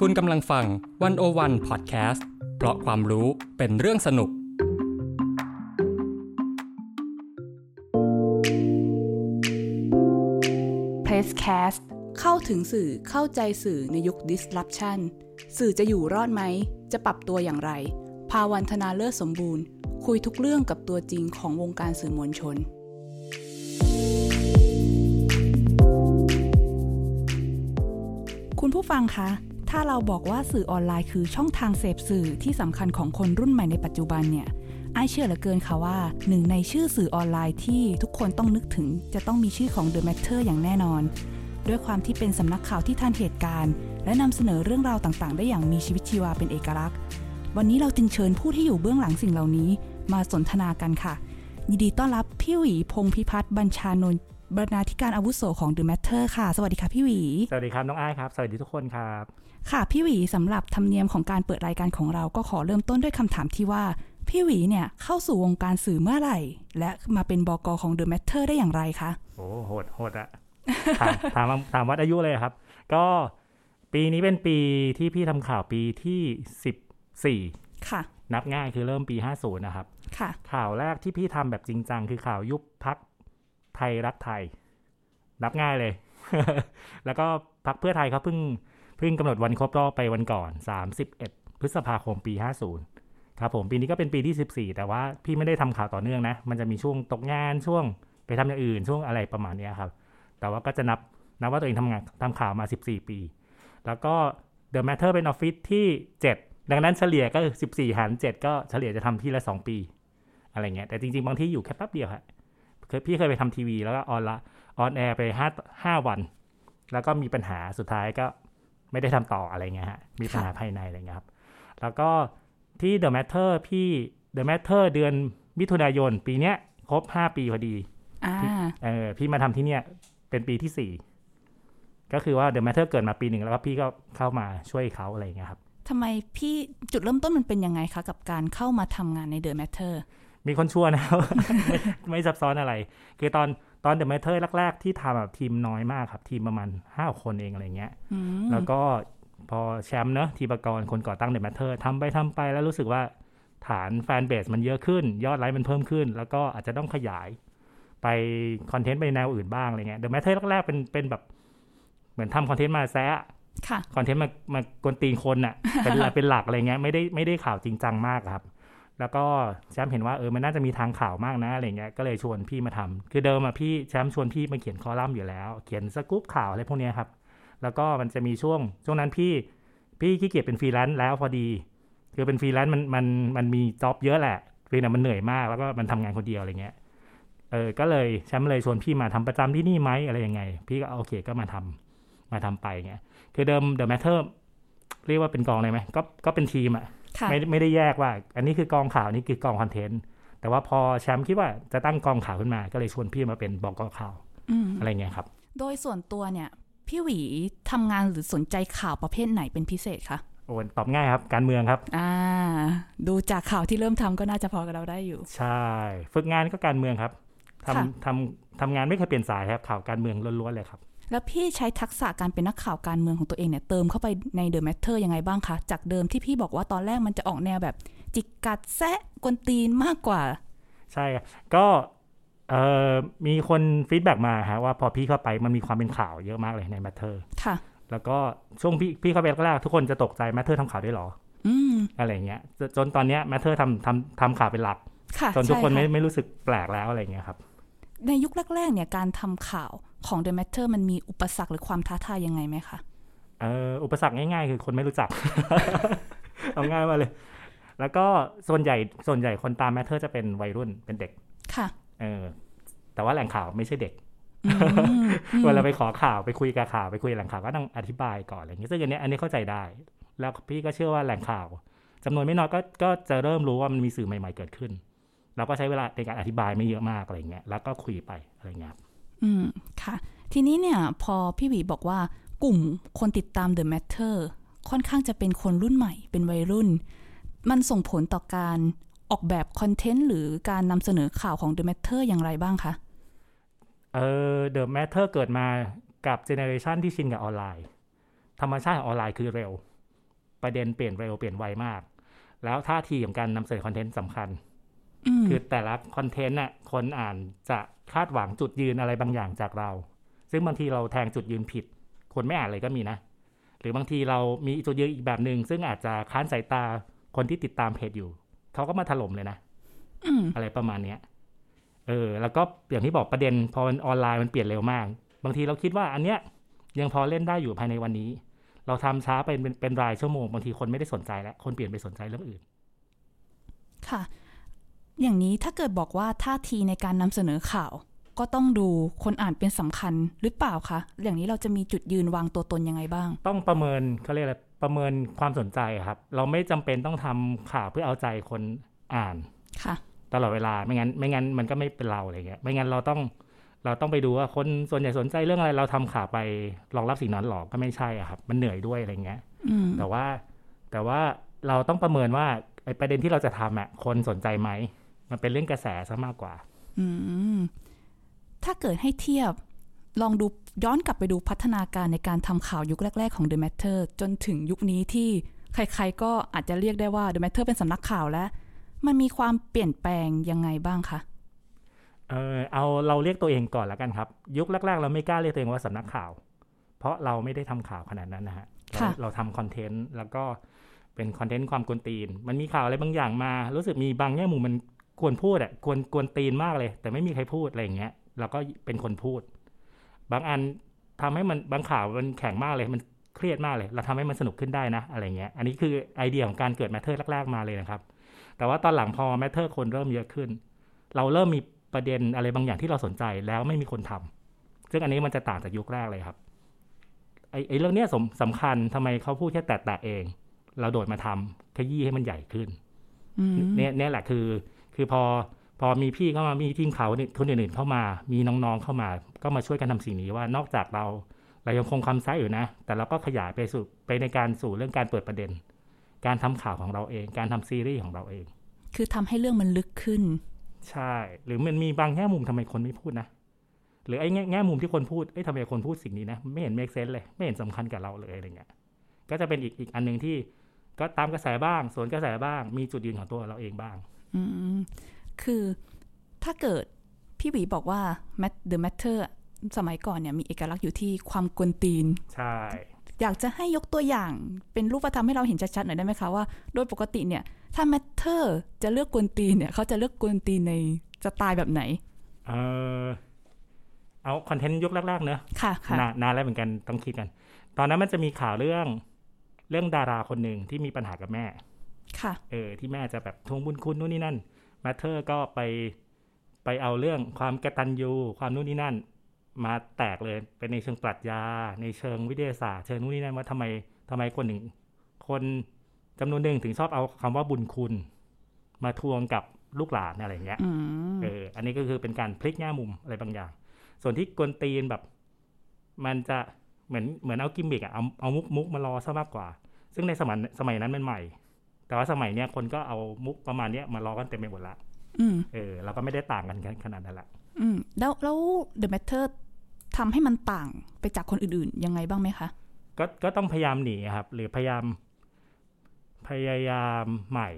คุณกำลังฟังวันโอวันพอดแคสต์เพราะความรู้เป็นเรื่องสนุก Presscast เข้าถึงสื่อเข้าใจสื่อในยุค disruption สื่อจะอยู่รอดไหม จะปรับตัวอย่างไร ภาวันธนาเลิศสมบูรณ์ คุยทุกเรื่องกับตัวจริงของวงการสื่อมวลชนคุณผู้ฟังคะ ถ้าเราบอกว่าสื่อออนไลน์คือช่องทางเสพสื่อที่สำคัญของคนรุ่นใหม่ในปัจจุบันเนี่ยไอายเชื่อเหลือเกินค่ะว่าหนึ่งในชื่อสื่อออนไลน์ที่ทุกคนต้องนึกถึง จะต้องมีชื่อของ The Matter อย่างแน่นอน ด้วยความที่เป็นสำนักข่าวที่ทันเหตุการณ์ และนำเสนอเรื่องราวต่างๆ ได้อย่างมีชีวิตชีวาเป็นเอกลักษณ์ วันนี้เราจึงเชิญผู้ที่อยู่เบื้องหลังสิ่งเหล่านี้ มาสนทนากันค่ะ ยินดีต้อนรับพี่หวีพงษ์พิพัฒน์บัญชานนท์ บรรณาธิการอาวุโสของ The Matter ค่ะ สวัสดีค่ะพี่หวี สวัสดีครับน้องอ้ายครับ สวัสดีทุกคนครับ ค่ะพี่หวีสำหรับธรรมเนียมของการเปิดรายการของเราก็ขอเริ่มต้นด้วยคำถามที่ว่า พี่หวีเนี่ยเข้าสู่วงการสื่อเมื่อไหร่ และมาเป็นบกของ The Matter ได้อย่างไรคะโอ้โหดโหดอะถามถามถามวัดอายุเลยครับ ก็ปีนี้เป็นปีที่พี่ทำข่าวปีที่สิบสี่ค่ะ นับง่ายคือเริ่มปีห้าศูนย์นะครับ ค่ะ ข่าวแรกที่พี่ทำแบบจริงจังคือข่าวยุบพัก ไทยรักไทย นับง่ายเลย แล้วก็พักเพื่อไทยเขาเพิ่งเพิ่งกำหนดวันครบรอบไปวันก่อน 31 พฤษภาคมปี 50 ครับผมปีนี้ก็เป็นปีที่ 14 แต่ว่าพี่ไม่ได้ทำข่าวต่อเนื่องนะ มันจะมีช่วงตกงานช่วงไปทำอย่างอื่นช่วงอะไรประมาณนี้ครับ แต่ว่าก็จะนับนับว่าตัวเองทำงานทำข่าวมา 14 ปี แล้วก็ The Matter เป็นออฟฟิศที่ 7 ดังนั้นเฉลี่ยก็ 14 หาร 7 ก็เฉลี่ยจะทำที่ละ 2 ปี อะไรเงี้ย แต่จริง ๆ บางที่อยู่แค่แป๊บเดียวฮะเคย พี่เคยไปทำทีวีแล้วก็ on ละ on air ไปห้าห้าวัน แล้วก็มีปัญหาสุดท้ายก็ไม่ได้ทำต่ออะไรเงี้ยฮะ มีปัญหาภายในอะไรเงี้ยครับ แล้วก็ที่ The Matter พี่ The Matter เดือนมิถุนายน ปีเนี้ยครบ5ปีพอดีอ่าเออพี่มาทำที่เนี่ยเป็นปีที่สี่ก็คือว่า The Matter เกิดมาปีหนึ่งแล้วก็พี่ก็เข้ามาช่วยเขาอะไรอย่างเงี้ยครับทำไมพี่จุดเริ่มต้นมันเป็นยังไงคะ กับการเข้ามาทำงานใน The Matter มี คนชั่วนะครับไม่ไม่ซับซ้อนอะไร คือตอนตอน The Matter แรกๆ ที่ทำแบบทีมน้อยมากครับ ทีมประมาณห้าคนเองอะไรเงี้ยอืมแล้วก็พอแชมป์เนอะทีปกรคนก่อตั้ง The Matter ทำไปทำไปแล้วรู้สึกว่าฐานแฟนเบสมันเยอะขึ้น ยอดไลค์มันเพิ่มขึ้น แล้วก็อาจจะต้องขยาย ไป content ไปแนวอื่นบ้างอะไรเงี้ย The Matter แรกๆเป็นเป็นแบบเหมือนทำ content มาแซะค่ะ content มามากวนตีนคนอะเป็นหลักเป็นหลักอะไรเงี้ยไม่ได้ไม่ได้ข่าวจริงจังมากครับ แล้วก็แชมป์เห็นว่าเออมันน่าจะมีทางข่าวมากนะอะไรเงี้ยก็เลยชวนพี่มาทำคือเดิมอะพี่แชมป์ชวนพี่มาเขียนคอลัมน์อยู่แล้ว เขียนสกู๊ปข่าวอะไรพวกนี้ครับ แล้วก็มันจะมีช่วงช่วงนั้นพี่พี่ขี้เกียจเป็นฟรีแลนซ์แล้วพอดี คือเป็นฟรีแลนซ์มันมันมันมีจ็อบเยอะแหละเพียงแต่มันเหนื่อยมากแล้วก็มันทำงานคนเดียวอะไรเงี้ยเออก็เลยแชมป์เลยชวนพี่มาทำประจำที่นี่ไหมอะไรยังไง พี่ก็โอเคก็มาทำมาทำไปเงี้ยคือเดิม The Matter เรียกว่าเป็นกองเลยไหมก็ก็เป็นทีมอะ ไม่ไม่ได้แยกว่า อันนี้คือกองข่าวนี่คือกองคอนเทนต์ แต่ว่าพอแชมป์คิดว่าจะตั้งกองข่าวขึ้นมา ก็เลยชวนพี่มาเป็นบอกกข่าวอืมอะไรเงี้ยครับ โดยส่วนตัวเนี่ยพี่หวีทำงานหรือสนใจข่าวประเภทไหนเป็นพิเศษคะโอ้ตอบง่ายครับ การเมืองครับ อ่า ดูจากข่าวที่เริ่มทำก็น่าจะพอกับเราได้อยู่ ใช่ ฝึกงานก็การเมืองครับค่ะทำทำทำงานไม่เคยเปลี่ยนสายครับ ข่าวการเมืองล้วนๆเลยครับ แล้วพี่ใช้ทักษะการเป็นนักข่าวการเมืองของตัวเองเนี่ยเติมเข้าไปใน The Matter ยังไงบ้างคะ จากเดิมที่พี่บอกว่าตอนแรกมันจะออกแนวแบบ จิกกัดแซะกวนตีนมากกว่า ใช่ครับก็เอ่อมีคน feedback มาฮะว่าพอพี่เข้าไปมันมีความเป็นข่าวเยอะมากเลยใน Matter ค่ะ แล้วก็ช่วงพี่พี่เข้าไปแรกๆทุกคนจะตกใจ Matter ทำข่าวได้วยเหรออืมอะไรเงี้ยจนจนตอนเนี้ย Matter ทำทำทำข่าวเป็นหลักค่ะจนทุกคนใช่ไม่ค่ะไม่รู้สึกแปลกแล้วอะไรเงี้ยครับ ในยุคแรกๆเนี่ยการทำข่าวของ The Matter มันมีอุปสรรคหรือความท้าทายยังไงไหมคะเอ่ออุปสรรคง่ายๆ คือคนไม่รู้จัก เอาง่ายมาเลย แล้วก็ส่วนใหญ่ส่วนใหญ่คนตามแมทเทอร์จะเป็นวัยรุ่นเป็นเด็กค่ะเออแต่ว่าแหล่งข่าวไม่ใช่เด็กอืมอืมเวลาไปขอข่าวไปคุยกับข่าวไปคุยกับแหล่งข่าวก็ต้องอธิบายก่อนอะไรอย่างเงี้ยซึ่งอันเนี้ยอันนี้เข้าใจได้ แล้วพี่ก็เชื่อว่าแหล่งข่าวจำนวนไม่น้อยก็ก็จะเริ่มรู้ว่ามันมีสื่อใหม่ ๆเกิดขึ้น เราก็ใช้เวลาในการอธิบายไม่เยอะมากอะไรเงี้ยแล้วก็คุยไปอะไรเงี้ยครับอืมค่ะ ทีนี้เนี่ยพอพี่หวีบอกว่ากลุ่มคนติดตาม The Matter ค่อนข้างจะเป็นคนรุ่นใหม่เป็นวัยรุ่น มันส่งผลต่อการออกแบบ content หรือการนำเสนอข่าวของ The Matter อย่างไรบ้างคะเออ The Matter เกิดมากับ generation ที่ชินกับออนไลน์ ธรรมชาติของออนไลน์คือเร็ว ประเด็นเปลี่ยนเร็วเปลี่ยนไวมาก แล้วท่าทีของการนำเสนอ content สำคัญอืม คือแต่ละ content น่ะคนอ่านจะคาดหวังจุดยืนอะไรบางอย่างจากเรา ซึ่งบางทีเราแทงจุดยืนผิด คนไม่อ่านเลยก็มีนะ หรือบางทีเรามีจุดยืนอีกแบบหนึ่งซึ่งอาจจะค้านสายตาคนที่ติดตามเพจอยู่ เขาก็มาถล่มเลยนะอืมอะไรประมาณเนี้ยเออ แล้วก็อย่างที่บอกประเด็นพอมันออนไลน์มันเปลี่ยนเร็วมาก บางทีเราคิดว่าอันเนี้ยยังพอเล่นได้อยู่ภายในวันนี้ เราทำช้าไปเป็นเป็นรายชั่วโมงบางทีคนไม่ได้สนใจแล้วคนเปลี่ยนไปสนใจเรื่องอื่น ค่ะ อย่างนี้ถ้าเกิดบอกว่าท่าทีในการนำเสนอข่าว ก็ต้องดูคนอ่านเป็นสำคัญหรือเปล่าคะอย่างนี้เราจะมีจุดยืนวางตัวตนยังไงบ้าง ต้องประเมินเขาเรียกอะไรประเมินความสนใจครับ เราไม่จำเป็นต้องทำข่าวเพื่อเอาใจคนอ่านค่ะ ตลอดเวลาไม่งั้น ไม่งั้นมันก็ไม่เป็นเราอะไรเงี้ยไม่งั้นเราต้องเราต้องไปดูว่าคนส่วนใหญ่สนใจเรื่องอะไรเราทำข่าวไปรองรับสิ่งนั้นหรอกก็ไม่ใช่อะครับ มันเหนื่อยด้วยอะไรเงี้ยอืมแต่ว่าแต่ว่าเราต้องประเมินว่าไอ้ประเด็นที่เราจะทำอะคนสนใจไหม มันเป็นเรื่องกระแสซะมากกว่า อืมถ้าเกิดให้เทียบลองดูย้อนกลับไปดูพัฒนาการในการทำข่าวยุคแรก ๆ ของ The Matter จนถึงยุคนี้ที่ใครๆก็อาจจะเรียกได้ว่า The Matter เป็นสำนักข่าวแล้ว มันมีความเปลี่ยนแปลงยังไงบ้างคะเออเอาเราเรียกตัวเองก่อนแล้วกันครับ ยุคแรก ๆ เราไม่กล้าเรียกตัวเองว่าสำนักข่าว เพราะเราไม่ได้ทำข่าวขนาดนั้นนะฮะเราค่ะเราทำคอนเทนต์แล้วก็เป็นคอนเทนต์ความกวนตีน มันมีข่าวอะไรบางอย่างมา รู้สึกมีบางแง่มุมมัน ควรพูดอะควรกวนตีนมากเลย แต่ไม่มีใครพูดอะไรอย่างเงี้ยเราก็เป็นคนพูด บางอันทำให้มันบางข่าวมันแข็งมากเลยมันเครียดมากเลย เราทำให้มันสนุกขึ้นได้นะ อะไรเงี้ย อันนี้คือไอเดียของการเกิด Matter แรกๆมาเลยนะครับ แต่ว่าตอนหลังพอ Matter คนเริ่มเยอะขึ้น เราเริ่มมีประเด็นอะไรบางอย่างที่เราสนใจแล้วไม่มีคนทำซึ่งอันนี้มันจะต่างจากยุคแรกเลยครับ ไอไอเรื่องเนี้ยสำสำคัญทำไมเขาพูดแค่แตะๆเอง เราโดดมาทำขยี้ให้มันใหญ่ขึ้นอืมเนี่ยเนี่ยแหละคือ คือพอพอมีพี่เข้ามามีทีมเขาเนี่ยคนอื่นๆเข้ามา มีน้องๆเข้ามา ก็มาช่วยกันทำสิ่งนี้ว่านอกจากเราเรายังคงความไซส์อยู่นะ แต่เราก็ขยายไปสู่ไปในการสู่เรื่องการเปิดประเด็น การทำข่าวของเราเอง การทำซีรีส์ของเราเอง คือทำให้เรื่องมันลึกขึ้น ใช่ หรือมันมีบางแง่มุมทำไมคนไม่พูดนะ หรือไอ้แง่แง่มุมที่คนพูด เอ้ยทำไมคนพูดสิ่งนี้นะ ไม่เห็นเมคเซนเลย ไม่เห็นสำคัญกับเราเลยอะไรเงี้ย ก็จะเป็นอีกอีกอันหนึ่งที่ก็ตามกระแสบ้าง สวนกระแสบ้าง มีจุดยืนของตัวเราเองบ้าง อืมคือถ้าเกิดพี่หวีบอกว่า Mat- The Matter สมัยก่อนเนี่ยมีเอกลักษณ์อยู่ที่ความกวนตีน ใช่ อยากจะให้ยกตัวอย่างเป็นรูปธรรมให้เราเห็นชัดๆหน่อยได้ไหมคะว่าโดยปกติเนี่ย ถ้า Matter จะเลือกกวนตีนเนี่ยเขาจะเลือกกวนตีนในสไตล์แบบไหน เออเอาคอนเทนต์ยุคแรกๆเนอะค่ะค่ะนานนานแล้วเหมือนกันต้องคิดกัน ตอนนั้นมันจะมีข่าวเรื่องเรื่องดาราคนหนึ่งที่มีปัญหากับแม่ ค่ะเออที่แม่จะแบบทวงบุญคุณนู่นนี่นั่นมาเธอร์ก็ไปไปเอาเรื่องความกตัญญูความนู่นนี่นั่น มาแตกเลยเป็นในเชิงปรัชญา ในเชิงวิทยาศาสตร์เชิงนู่นนี่นั่นว่าทำไมทำไมคนหนึ่ง คนจำนวนหนึ่งถึงชอบเอาคำว่าบุญคุณ มาทวงกับลูกหลานอะไรอย่างเงี้ยอืมเอออันนี้ก็คือเป็นการพลิกแง่มุมอะไรบางอย่าง ส่วนที่กวนตีนแบบ มันจะเหมือนเหมือนเอากิมมิกอะเอาเอามุกมุกมารอซะมากกว่า ซึ่งในสมัยสมัยนั้นมันใหม่ แต่ว่าสมัยเนี้ยคนก็เอามุกประมาณเนี้ยมารอกันเต็มไปหมดละอืมเออเราก็ไม่ได้ต่างกันขนาดนั้นละอืมแล้วแล้ว The Matter ทำให้มันต่างไปจากคนอื่นๆ ยังไงบ้างไหมคะ ก็ก็ต้องพยายามหนีครับ หรือพยายาม พยายามใหม่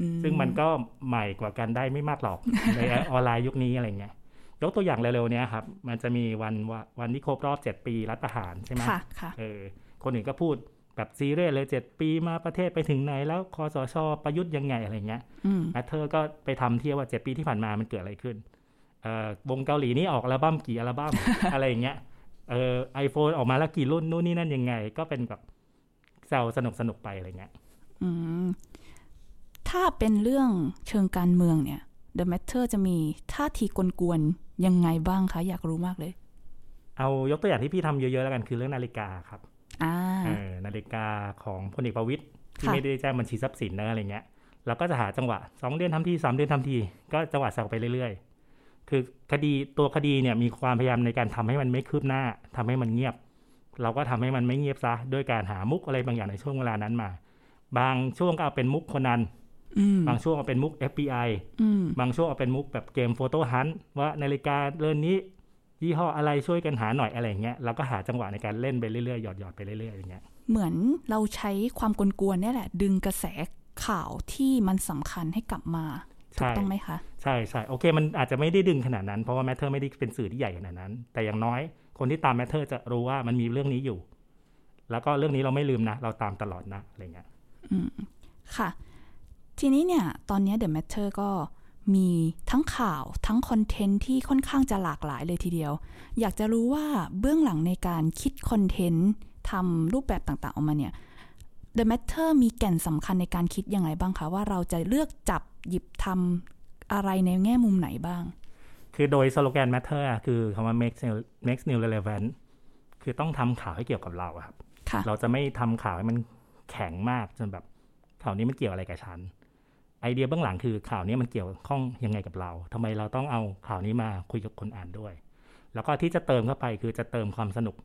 อืซึ่งมันก็ใหม่กว่ากันได้ไม่มากหรอกในออนไลน์ยุคนี้อะไรเงี้ยยกตัวอย่างเร็วๆเนี้ยครับ มันจะมีวันววันที่ครบรอบเจ็ดปีรัฐประหารใช่ไหมค่ะค่ะเออคนอื่นก็พูด แบบซีเรียสเลยเจ็ดปีมาประเทศไปถึงไหน แล้วคสช. ประยุทธ์ยังไงอะไรเงี้ยอืม Matter ก็ไปทำเทียบว่าเจ็ดปีที่ผ่านมามันเกิดอะไรขึ้นเอ่อวงเกาหลีนี่ออกอัลบั้มกี่อัลบั้มอะไรอย่างเงี้ยเออ iPhone ออกมาแล้วกี่รุ่นนู่นนี่นั่นยังไง ก็เป็นแบบแซวสนุกสนุกๆไปอะไรเงี้ยอืมถ้าเป็นเรื่องเชิงการเมืองเนี่ย The Matter จะมีท่าทีกวนๆยังไงบ้างคะ อยากรู้มากเลย เอายกตัวอย่างที่พี่ทำเยอะๆแล้วกันคือเรื่องนาฬิกาครับ อ่า เออนาฬิกาของพลเอกประวิตยที่ค่ะไม่ได้แจ้งบัญชีทรัพย์สินนะอะไรเงี้ยเราก็จะหาจังหวะสองเดือนทำทีสามเดือนทำที ก็จังหวะแซวไปเรื่อยๆ คือคดีตัวคดีเนี่ยมีความพยายามในการทำให้มันไม่คืบหน้าทำให้มันเงียบ เราก็ทำให้มันไม่เงียบซะด้วยการหามุกอะไรบางอย่างในช่วงเวลานั้นมา บางช่วงก็เอาเป็นมุกคนนั้นอืมบางช่วงเอาเป็นมุก FBI อืมบางช่วงเอาเป็นมุกแบบเกม photo hunt ว่านาฬิกาเรือนนี้ ยี่ห้ออะไรช่วยกันหาหน่อยอะไรเงี้ยเราก็หาจังหวะในการเล่นไปเรื่อยๆหยอดหยอดไปเรื่อยๆอย่างเงี้ยเหมือนเราใช้ความกวนๆเนี่ยแหละ ดึงกระแสข่าวที่มันสำคัญให้กลับมาถูกใช่ต้องไหมคะ ใช่ใช่โอเค มันอาจจะไม่ได้ดึงขนาดนั้น เพราะว่า Matter ไม่ได้เป็นสื่อที่ใหญ่ขนาดนั้น แต่อย่างน้อยคนที่ตาม Matter จะรู้ว่ามันมีเรื่องนี้อยู่ แล้วก็เรื่องนี้เราไม่ลืมนะ เราตามตลอดนะอะไรเงี้ยค่ะ ทีนี้เนี่ย ตอนเนี้ย The Matter ก็ มีทั้งข่าวทั้ง content ที่ค่อนข้างจะหลากหลายเลยทีเดียว อยากจะรู้ว่าเบื้องหลังในการคิด content ทำรูปแบบต่างๆ ออกมาเนี่ย The Matter มีแก่นสำคัญในการคิดยังไงบ้างคะ ว่าเราจะเลือกจับหยิบทำอะไรในแง่มุมไหนบ้าง คือโดยสโลแกน matter อะคือคำว่า makes new makes new relevant คือต้องทำข่าวให้เกี่ยวกับเราอะครับค่ะเราจะไม่ทำข่าวให้มันแข็งมากจนแบบข่าวนี้มันเกี่ยวอะไรกับฉัน ไอเดียเบื้องหลังคือข่าวนี้มันเกี่ยวข้องยังไงกับเราทำไมเราต้องเอาข่าวนี้มาคุยกับคนอ่านด้วย แล้วก็ที่จะเติมเข้าไปคือจะเติมความสนุก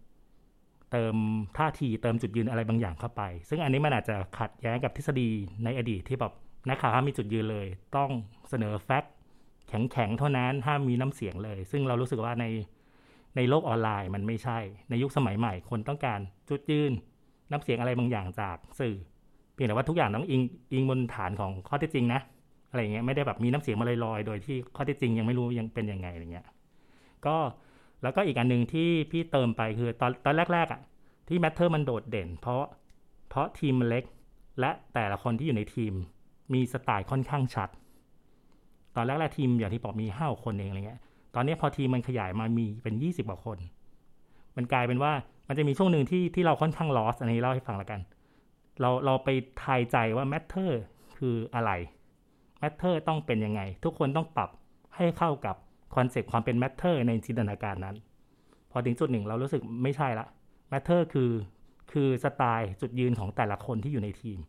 เติมท่าทีเติมจุดยืนอะไรบางอย่างเข้าไป ซึ่งอันนี้มันอาจจะขัดแย้งกับทฤษฎีในอดีตที่แบบนักข่าวห้ามมีจุดยืนเลย ต้องเสนอ fact แข็งๆเท่านั้นห้ามมีน้ำเสียงเลย ซึ่งเรารู้สึกว่าในในโลกออนไลน์มันไม่ใช่ ในยุคสมัยใหม่คนต้องการจุดยืนน้ำเสียงอะไรบางอย่างจากสื่อ เพียงแต่ว่าทุกอย่างต้องอิงอิงบนฐานของข้อเท็จจริงนะอะไรเงี้ยไม่ได้แบบมีน้ำเสียงมาลอยๆโดยที่ข้อเท็จจริงยังไม่รู้ยังเป็นยังไงอะไรเงี้ยก็แล้วก็อีกอันหนึ่งที่พี่เติมไปคือตอนตอนแรก ๆอะ่ะที่ Matter มันโดดเด่น เพราะเพราะทีมมันเล็ก และแต่ละคนที่อยู่ในทีมมีสไตล์ค่อนข้างชัด ตอนแรกๆทีมอย่างที่บอกมีห้าคนเองอะไรเงี้ยตอนนี้พอทีมมันขยายมามีเป็นยี่สิบกว่าคน มันกลายเป็นว่ามันจะมีช่วงหนึ่งที่ที่เราค่อนข้างลอสอันนี้เล่าให้ฟังละกัน เราเราไปทายใจว่า matter คืออะไร matter ต้องเป็นยังไง ทุกคนต้องปรับให้เข้ากับคอนเซปต์ความเป็น matter ในจินตนาการนั้น พอถึงจุดหนึ่งเรารู้สึกไม่ใช่ละ matter คือคือสไตล์จุดยืนของแต่ละคนที่อยู่ในทีม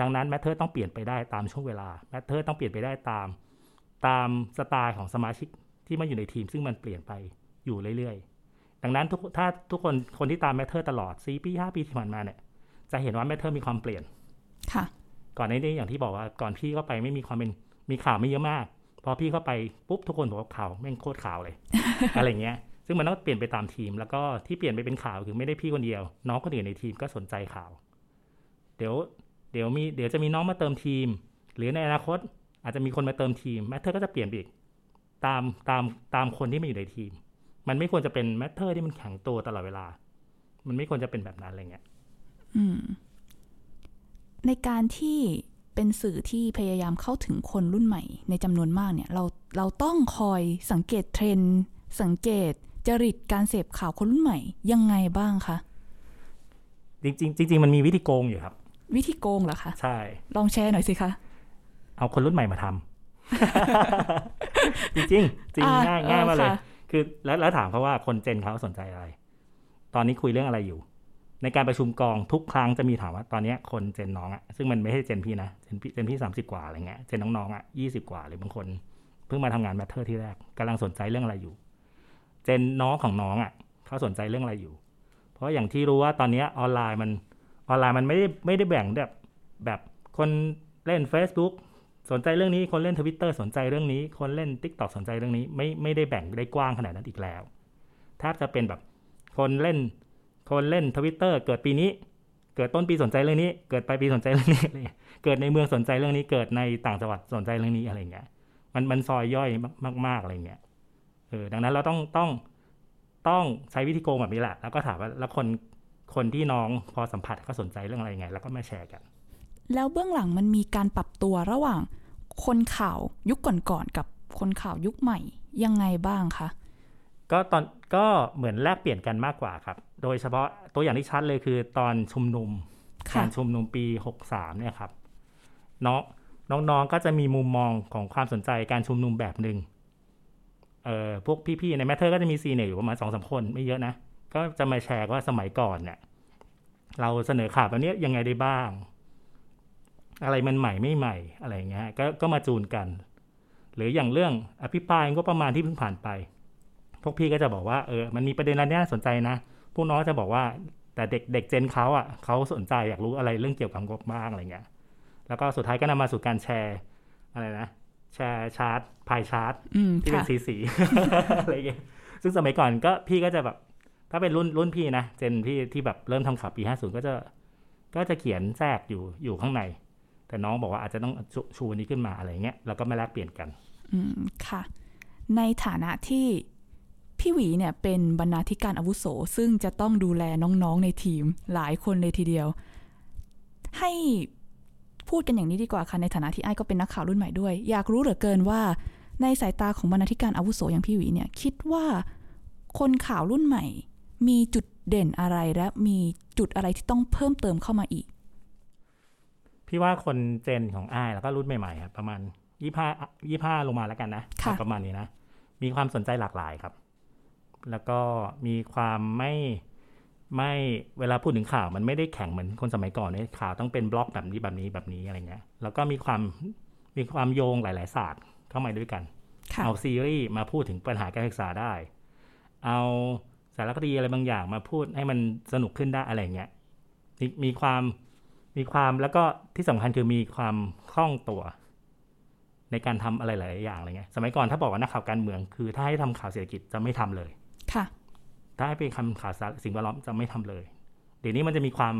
ดังนั้น matter ต้องเปลี่ยนไปได้ตามช่วงเวลา matter ต้องเปลี่ยนไปได้ตาม ตามสไตล์ของสมาชิกที่มาอยู่ในทีม ซึ่งมันเปลี่ยนไปอยู่เรื่อยๆดังนั้นถ้าทุกคนคนที่ตาม matter ตลอด4ปี 5 ปีที่ผ่านมาเนี่ย จะเห็นว่า Matter มีความเปลี่ยน ค่ะ ก่อนในนี้อย่างที่บอกว่าก่อนพี่เข้าไปไม่มีความเป็นมีข่าวไม่เยอะมาก พอพี่เข้าไปปุ๊บทุกคนบอกว่าข่าวแม่งโคตรข่าวเลย อะไรเงี้ย ซึ่งมันต้องเปลี่ยนไปตามทีม แล้วก็ที่เปลี่ยนไปเป็นข่าวคือไม่ได้พี่คนเดียว น้องคนอื่นในทีมก็สนใจข่าว เดี๋ยวเดี๋ยวมีเดี๋ยวจะมีน้องมาเติมทีม หรือในอนาคตอาจจะมีคนมาเติมทีม Matter ก็จะเปลี่ยนไปอีกตามตามตามคนที่มาอยู่ในทีม มันไม่ควรจะเป็น Matter ที่มันแข็งตัวตลอดเวลา มันไม่ควรจะเป็นแบบนั้นอะไรเงี้ยอืม ในการที่เป็นสื่อที่พยายามเข้าถึงคนรุ่นใหม่ ในจำนวนมากเนี่ย เราเราต้องคอยสังเกตเทรนด์สังเกตจริตการเสพข่าวคนรุ่นใหม่ ยังไงบ้างคะจริงๆจริงๆมันมีวิธีโกงอยู่ครับ วิธีโกงเหรอคะ ใช่ ลองแชร์หน่อยสิคะ เอาคนรุ่นใหม่มาทำจริงๆจริงอ่าง่ายง่ายมากเลยเออค่ะคือแล้วแล้วถามเขาว่าคนเจนเขาสนใจอะไร ตอนนี้คุยเรื่องอะไรอยู่ ในการประชุมกองทุกครั้งจะมีถามว่าตอนนี้คน gen น้องอะซึ่งมันไม่ใช่ gen พี่นะ gen พี่ gen พี่สามสิบกว่าอะไรเงี้ย gen น้องๆอะยี่สิบกว่าหรือบางคน เพิ่งมาทำงาน Matter ที่แรกกำลังสนใจเรื่องอะไรอยู่ gen น้องของน้องอะเขาสนใจเรื่องอะไรอยู่ เพราะอย่างที่รู้ว่าตอนนี้ออนไลน์มันออนไลน์มันไม่ได้ไม่ได้แบ่งแบบแบบคนเล่น Facebook สนใจเรื่องนี้คนเล่นทวิตเตอร์สนใจเรื่องนี้ คนเล่น TikTok สนใจเรื่องนี้ ไม่ไม่ได้แบ่งได้กว้างขนาดนั้นอีกแล้วแทบจะเป็นแบบคนเล่น คนเล่นทวิตเตอร์เกิดปีนี้ เกิดต้นปีสนใจเรื่องนี้ เกิดปลายปีสนใจเรื่องนี้เงี้ยเกิดในเมืองสนใจเรื่องนี้ เกิดในต่างจังหวัดสนใจเรื่องนี้อะไรเงี้ย มันมันซอยย่อยมาก ๆอะไรเงี้ย เออ ดังนั้นเราต้องต้องต้องใช้วิธีโกงแบบนี้แหละ แล้วก็ถามว่าแล้วคนคนที่น้องพอสัมผัสเขาสนใจเรื่องอะไรไง แล้วก็มาแชร์กัน แล้วเบื้องหลังมันมีการปรับตัวระหว่างคนข่าวยุคก่อนๆกับคนข่าวยุคใหม่ยังไงบ้างคะ ก็ตอนก็เหมือนแลกเปลี่ยนกันมากกว่าครับ โดยเฉพาะตัวอย่างที่ชัดเลยคือตอนชุมนุมค่ะการชุมนุมปี 63 เนี่ยครับน้องน้องๆก็จะมีมุมมองของความสนใจการชุมนุมแบบหนึ่งเอ่อพวกพี่ๆใน Matter ก็จะมี senior อยู่ประมาณสองสามคนไม่เยอะนะ ก็จะมาแชร์ว่าสมัยก่อนเนี่ยเราเสนอข่าวแบบนี้ยังไงได้บ้าง อะไรมันใหม่ไม่ใหม่อะไรอย่างเงี้ยก็ก็มาจูนกัน หรืออย่างเรื่องอภิปรายก็ประมาณที่เพิ่งผ่านไป พวกพี่ก็จะบอกว่าเออมันมีประเด็นอะไรน่าสนใจนะพวกน้องจะบอกว่าแต่เด็กเด็กเจนเขาอะเขาสนใจอยากรู้อะไรเรื่องเกี่ยวกับงบบ้างอะไรเงี้ยแล้วก็สุดท้ายก็นำมาสู่การแชร์อะไรนะแชร์ชาร์ตพายชาร์ตอืมที่เป็นค่ะสีสีอะไรเงี้ยซึ่งสมัยก่อนก็พี่ก็จะแบบ ถ้าเป็นรุ่นรุ่นพี่นะเจนพี่ที่แบบเริ่มทำข่าวปีห้าศูนย์ก็จะก็จะเขียนแทรกอยู่อยู่ข้างใน แต่น้องบอกว่าอาจจะต้องชูชูอันนี้ขึ้นมาอะไรเงี้ยแล้วก็มาแลกเปลี่ยนกัน อืมค่ะ ในฐานะที่ พี่หวีเนี่ยเป็นบรรณาธิการอาวุโส ซึ่งจะต้องดูแลน้องๆในทีมหลายคนเลยทีเดียว ให้พูดกันอย่างนี้ดีกว่าค่ะ ในฐานะที่ไอ้ายก็เป็นนักข่าวรุ่นใหม่ด้วย อยากรู้เหลือเกินว่า ในสายตาของบรรณาธิการอาวุโสอย่างพี่หวีเนี่ยคิดว่าคนข่าวรุ่นใหม่ มีจุดเด่นอะไรและมีจุดอะไรที่ต้องเพิ่มเติมเข้ามาอีก พี่ว่าคนเจนของอ้ายแล้วก็รุ่นใหม่ๆครับประมาณยี่ห้ายี่ห้าลงมาแล้วกันนะค่ะประมาณนี้นะมีความสนใจหลากหลายครับ แล้วก็มีความไม่ไม่เวลาพูดถึงข่าวมันไม่ได้แข็งเหมือนคนสมัยก่อนเนี่ยข่าวต้องเป็นบล็อกแบบนี้แบบนี้แบบนี้อะไรเงี้ยแล้วก็มีความมีความโยงหลาย ๆ ศาสตร์เข้ามาด้วยกันค่ะเอาซีรีส์มาพูดถึงปัญหาการศึกษาได้ เอาสารคดีอะไรบางอย่างมาพูดให้มันสนุกขึ้นได้อะไรเงี้ยมีมีความมีความแล้วก็ที่สำคัญคือมีความคล่องตัว ในการทำอะไรหลายๆอย่างอะไรเงี้ยสมัยก่อนถ้าบอกว่านักข่าวการเมืองคือถ้าให้ทำข่าวเศรษฐกิจจะไม่ทำเลย ค่ะ ถ้าให้เป็นคำข่าวสารสิ่งแวดล้อมจะไม่ทำเลย เดี๋ยวนี้มันจะมีความ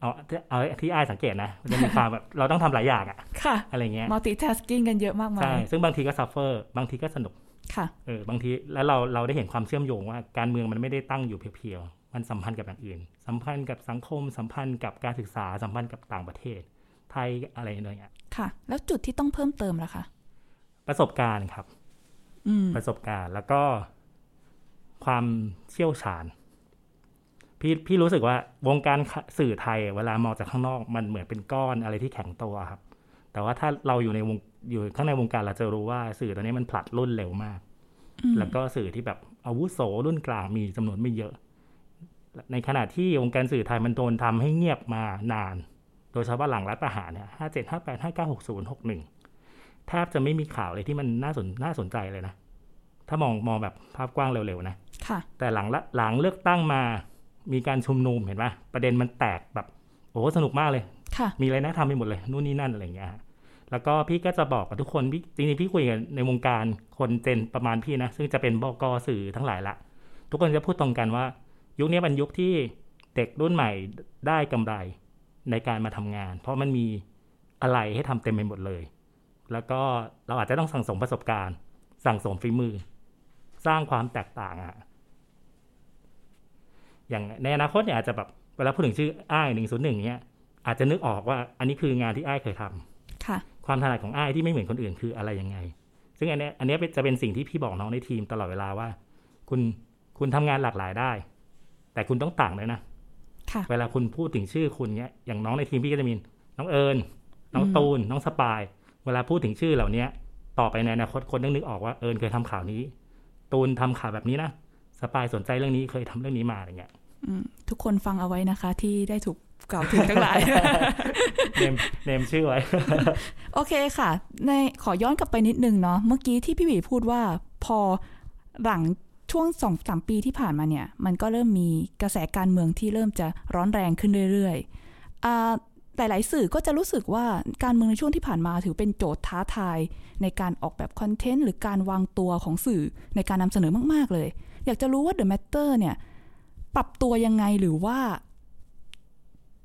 เอาเอาที่อ้ายสังเกตนะมันจะมีความแบบเราต้องทำหลายอย่างอะค่ะ อะไรเงี้ย multitasking กันเยอะมากมาใช่ยซึ่งบางทีก็ suffer บางทีก็สนุกค่ะเออบางทีแล้วเราเราได้เห็นความเชื่อมโยงว่าการเมืองมันไม่ได้ตั้งอยู่ pure ๆมันสัมพันธ์กับอย่างอื่น สัมพันธ์กับสังคมสัมพันธ์กับการศึกษาสัมพันธ์กับต่างประเทศ ไทยอะไรอย่างเงี้ยค่ะ แล้วจุดที่ต้องเพิ่มเติมล่ะคะ ประสบการณ์ครับอืมประสบการณ์แล้วก็ ความเชี่ยวชาญ พี่พี่รู้สึกว่าวงการสื่อไทย เวลามองจากข้างนอกมันเหมือนเป็นก้อนอะไรที่แข็งตัวครับ แต่ว่าถ้าเราอยู่ในวงอยู่ข้างในวงการเราจะรู้ว่าสื่อตอนนี้มันผลัดรุ่นเร็วมาก แล้วก็สื่อที่แบบอาวุโสรุ่นกลางมีจำนวนไม่เยอะ ในขณะที่วงการสื่อไทยมันโดนทำให้เงียบมานาน โดยเฉพาะหลังรัฐประหารเนี่ยห้าเจ็ดห้าแปดห้าเก้าหกศูนย์หกหนึ่งแทบจะไม่มีข่าวเลยที่มันน่าสนน่าสนใจเลยนะ ถ้ามองมองแบบภาพกว้างเร็วๆนะค่ะแต่หลังละหลังเลือกตั้งมา มีการชุมนุมเห็นปะประเด็นมันแตกแบบโอ้โหสนุกมากเลยค่ะมีอะไรน่าทำไปหมดเลยนู่นนี่นั่นอะไรอย่างเงี้ยฮะแล้วก็พี่ก็จะบอกกับทุกคนพี่จริงๆพี่คุยกันในวงการคนเจนประมาณพี่นะซึ่งจะเป็นบกสื่อทั้งหลายละ ทุกคนจะพูดตรงกันว่า ยุคนี้เป็นยุคที่เด็กรุ่นใหม่ได้กำไรในการมาทำงาน เพราะมันมีอะไรให้ทำเต็มไปหมดเลย แล้วก็เราอาจจะต้องสั่งสมประสบการณ์ สั่งสมฝีมือ สร้างความแตกต่างอะอย่างในอนาคตเนี่ยอาจจะแบบเวลาพูดถึงชื่ออ้ายหนึ่งศูนย์หนึ่งเนี่ยอาจจะนึกออกว่าอันนี้คืองานที่อ้ายเคยทำค่ะความถนัดของอ้ายที่ไม่เหมือนคนอื่นคืออะไรยังไง ซึ่งอันเนี้ยอันเนี้ยเป็นจะเป็นสิ่งที่พี่บอกน้องในทีมตลอดเวลาว่า คุณคุณทำงานหลากหลายได้ แต่คุณต้องต่างเลยนะค่ะเวลาคุณพูดถึงชื่อคุณเนี้ยอย่างน้องในทีมพี่ก็จะมีน้องเอิญน้องอืมตูนน้องสปาย เวลาพูดถึงชื่อเหล่าเนี้ยต่อไปในอนาคตคนต้องนึกออกว่าเอิญเคยทำข่าวนี้ ตูนทำข่าวแบบนี้นะสปายสนใจเรื่องนี้เคยทำเรื่องนี้มาอะไรเงี้ยอืมทุกคนฟังเอาไว้นะคะ ที่ได้ถูกกล่าวถึงทั้งหลายเนมเนมชื่อไว้ โอเคค่ะ ในขอย้อนกลับไปนิดนึงเนาะเมื่อกี้ที่พี่หวีพูดว่าพอหลังช่วงสองสามปีที่ผ่านมาเนี่ย มันก็เริ่มมีกระแสการเมืองที่เริ่มจะร้อนแรงขึ้นเรื่อยๆอ่า หลาย ๆ สื่อก็จะรู้สึกว่าการเมืองในช่วงที่ผ่านมาถือเป็นโจทย์ท้าทายในการออกแบบคอนเทนต์หรือการวางตัวของสื่อในการนำเสนอมาก ๆ เลย อยากจะรู้ว่า The Matter เนี่ยปรับตัวยังไงหรือว่า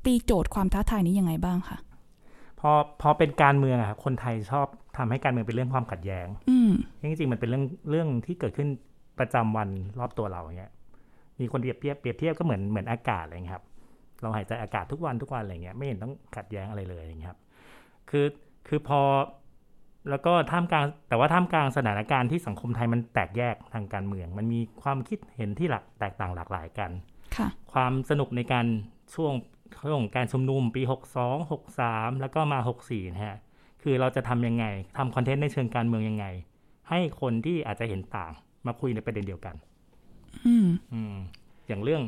ตีโจทย์ความท้าทายนี้ยังไงบ้างคะพอพอเป็นการเมืองอะครับคนไทยชอบทำให้การเมืองเป็นเรื่องความขัดแย้ง อืมจริงๆมันเป็นเรื่องเรื่องที่เกิดขึ้นประจำวันรอบตัวเราอย่างเงี้ย มีคนเปรียบเทียบเปรียบเทียบก็เหมือนเหมือนอากาศอะไรเงี้ยครับ เราหายใจอากาศทุกวันทุกวันอะไรเงี้ยไม่เห็นต้องขัดแย้งอะไรเลยอย่างเงี้ยครับคือคือพอแล้วก็ท่ามกลางแต่ว่าท่ามกลางสถานการณ์ที่สังคมไทยมันแตกแยกทางการเมือง มันมีความคิดเห็นที่หลักแตกต่างหลากหลายกันค่ะความสนุกในการช่วงช่วงการชุมนุมปี 62 63 แล้วก็มา 64นะฮะคือเราจะทำยังไงทำคอนเทนต์ในเชิงการเมืองยังไง ให้คนที่อาจจะเห็นต่างมาคุยในประเด็นเดียวกัน อืมอืมอย่างเรื่อง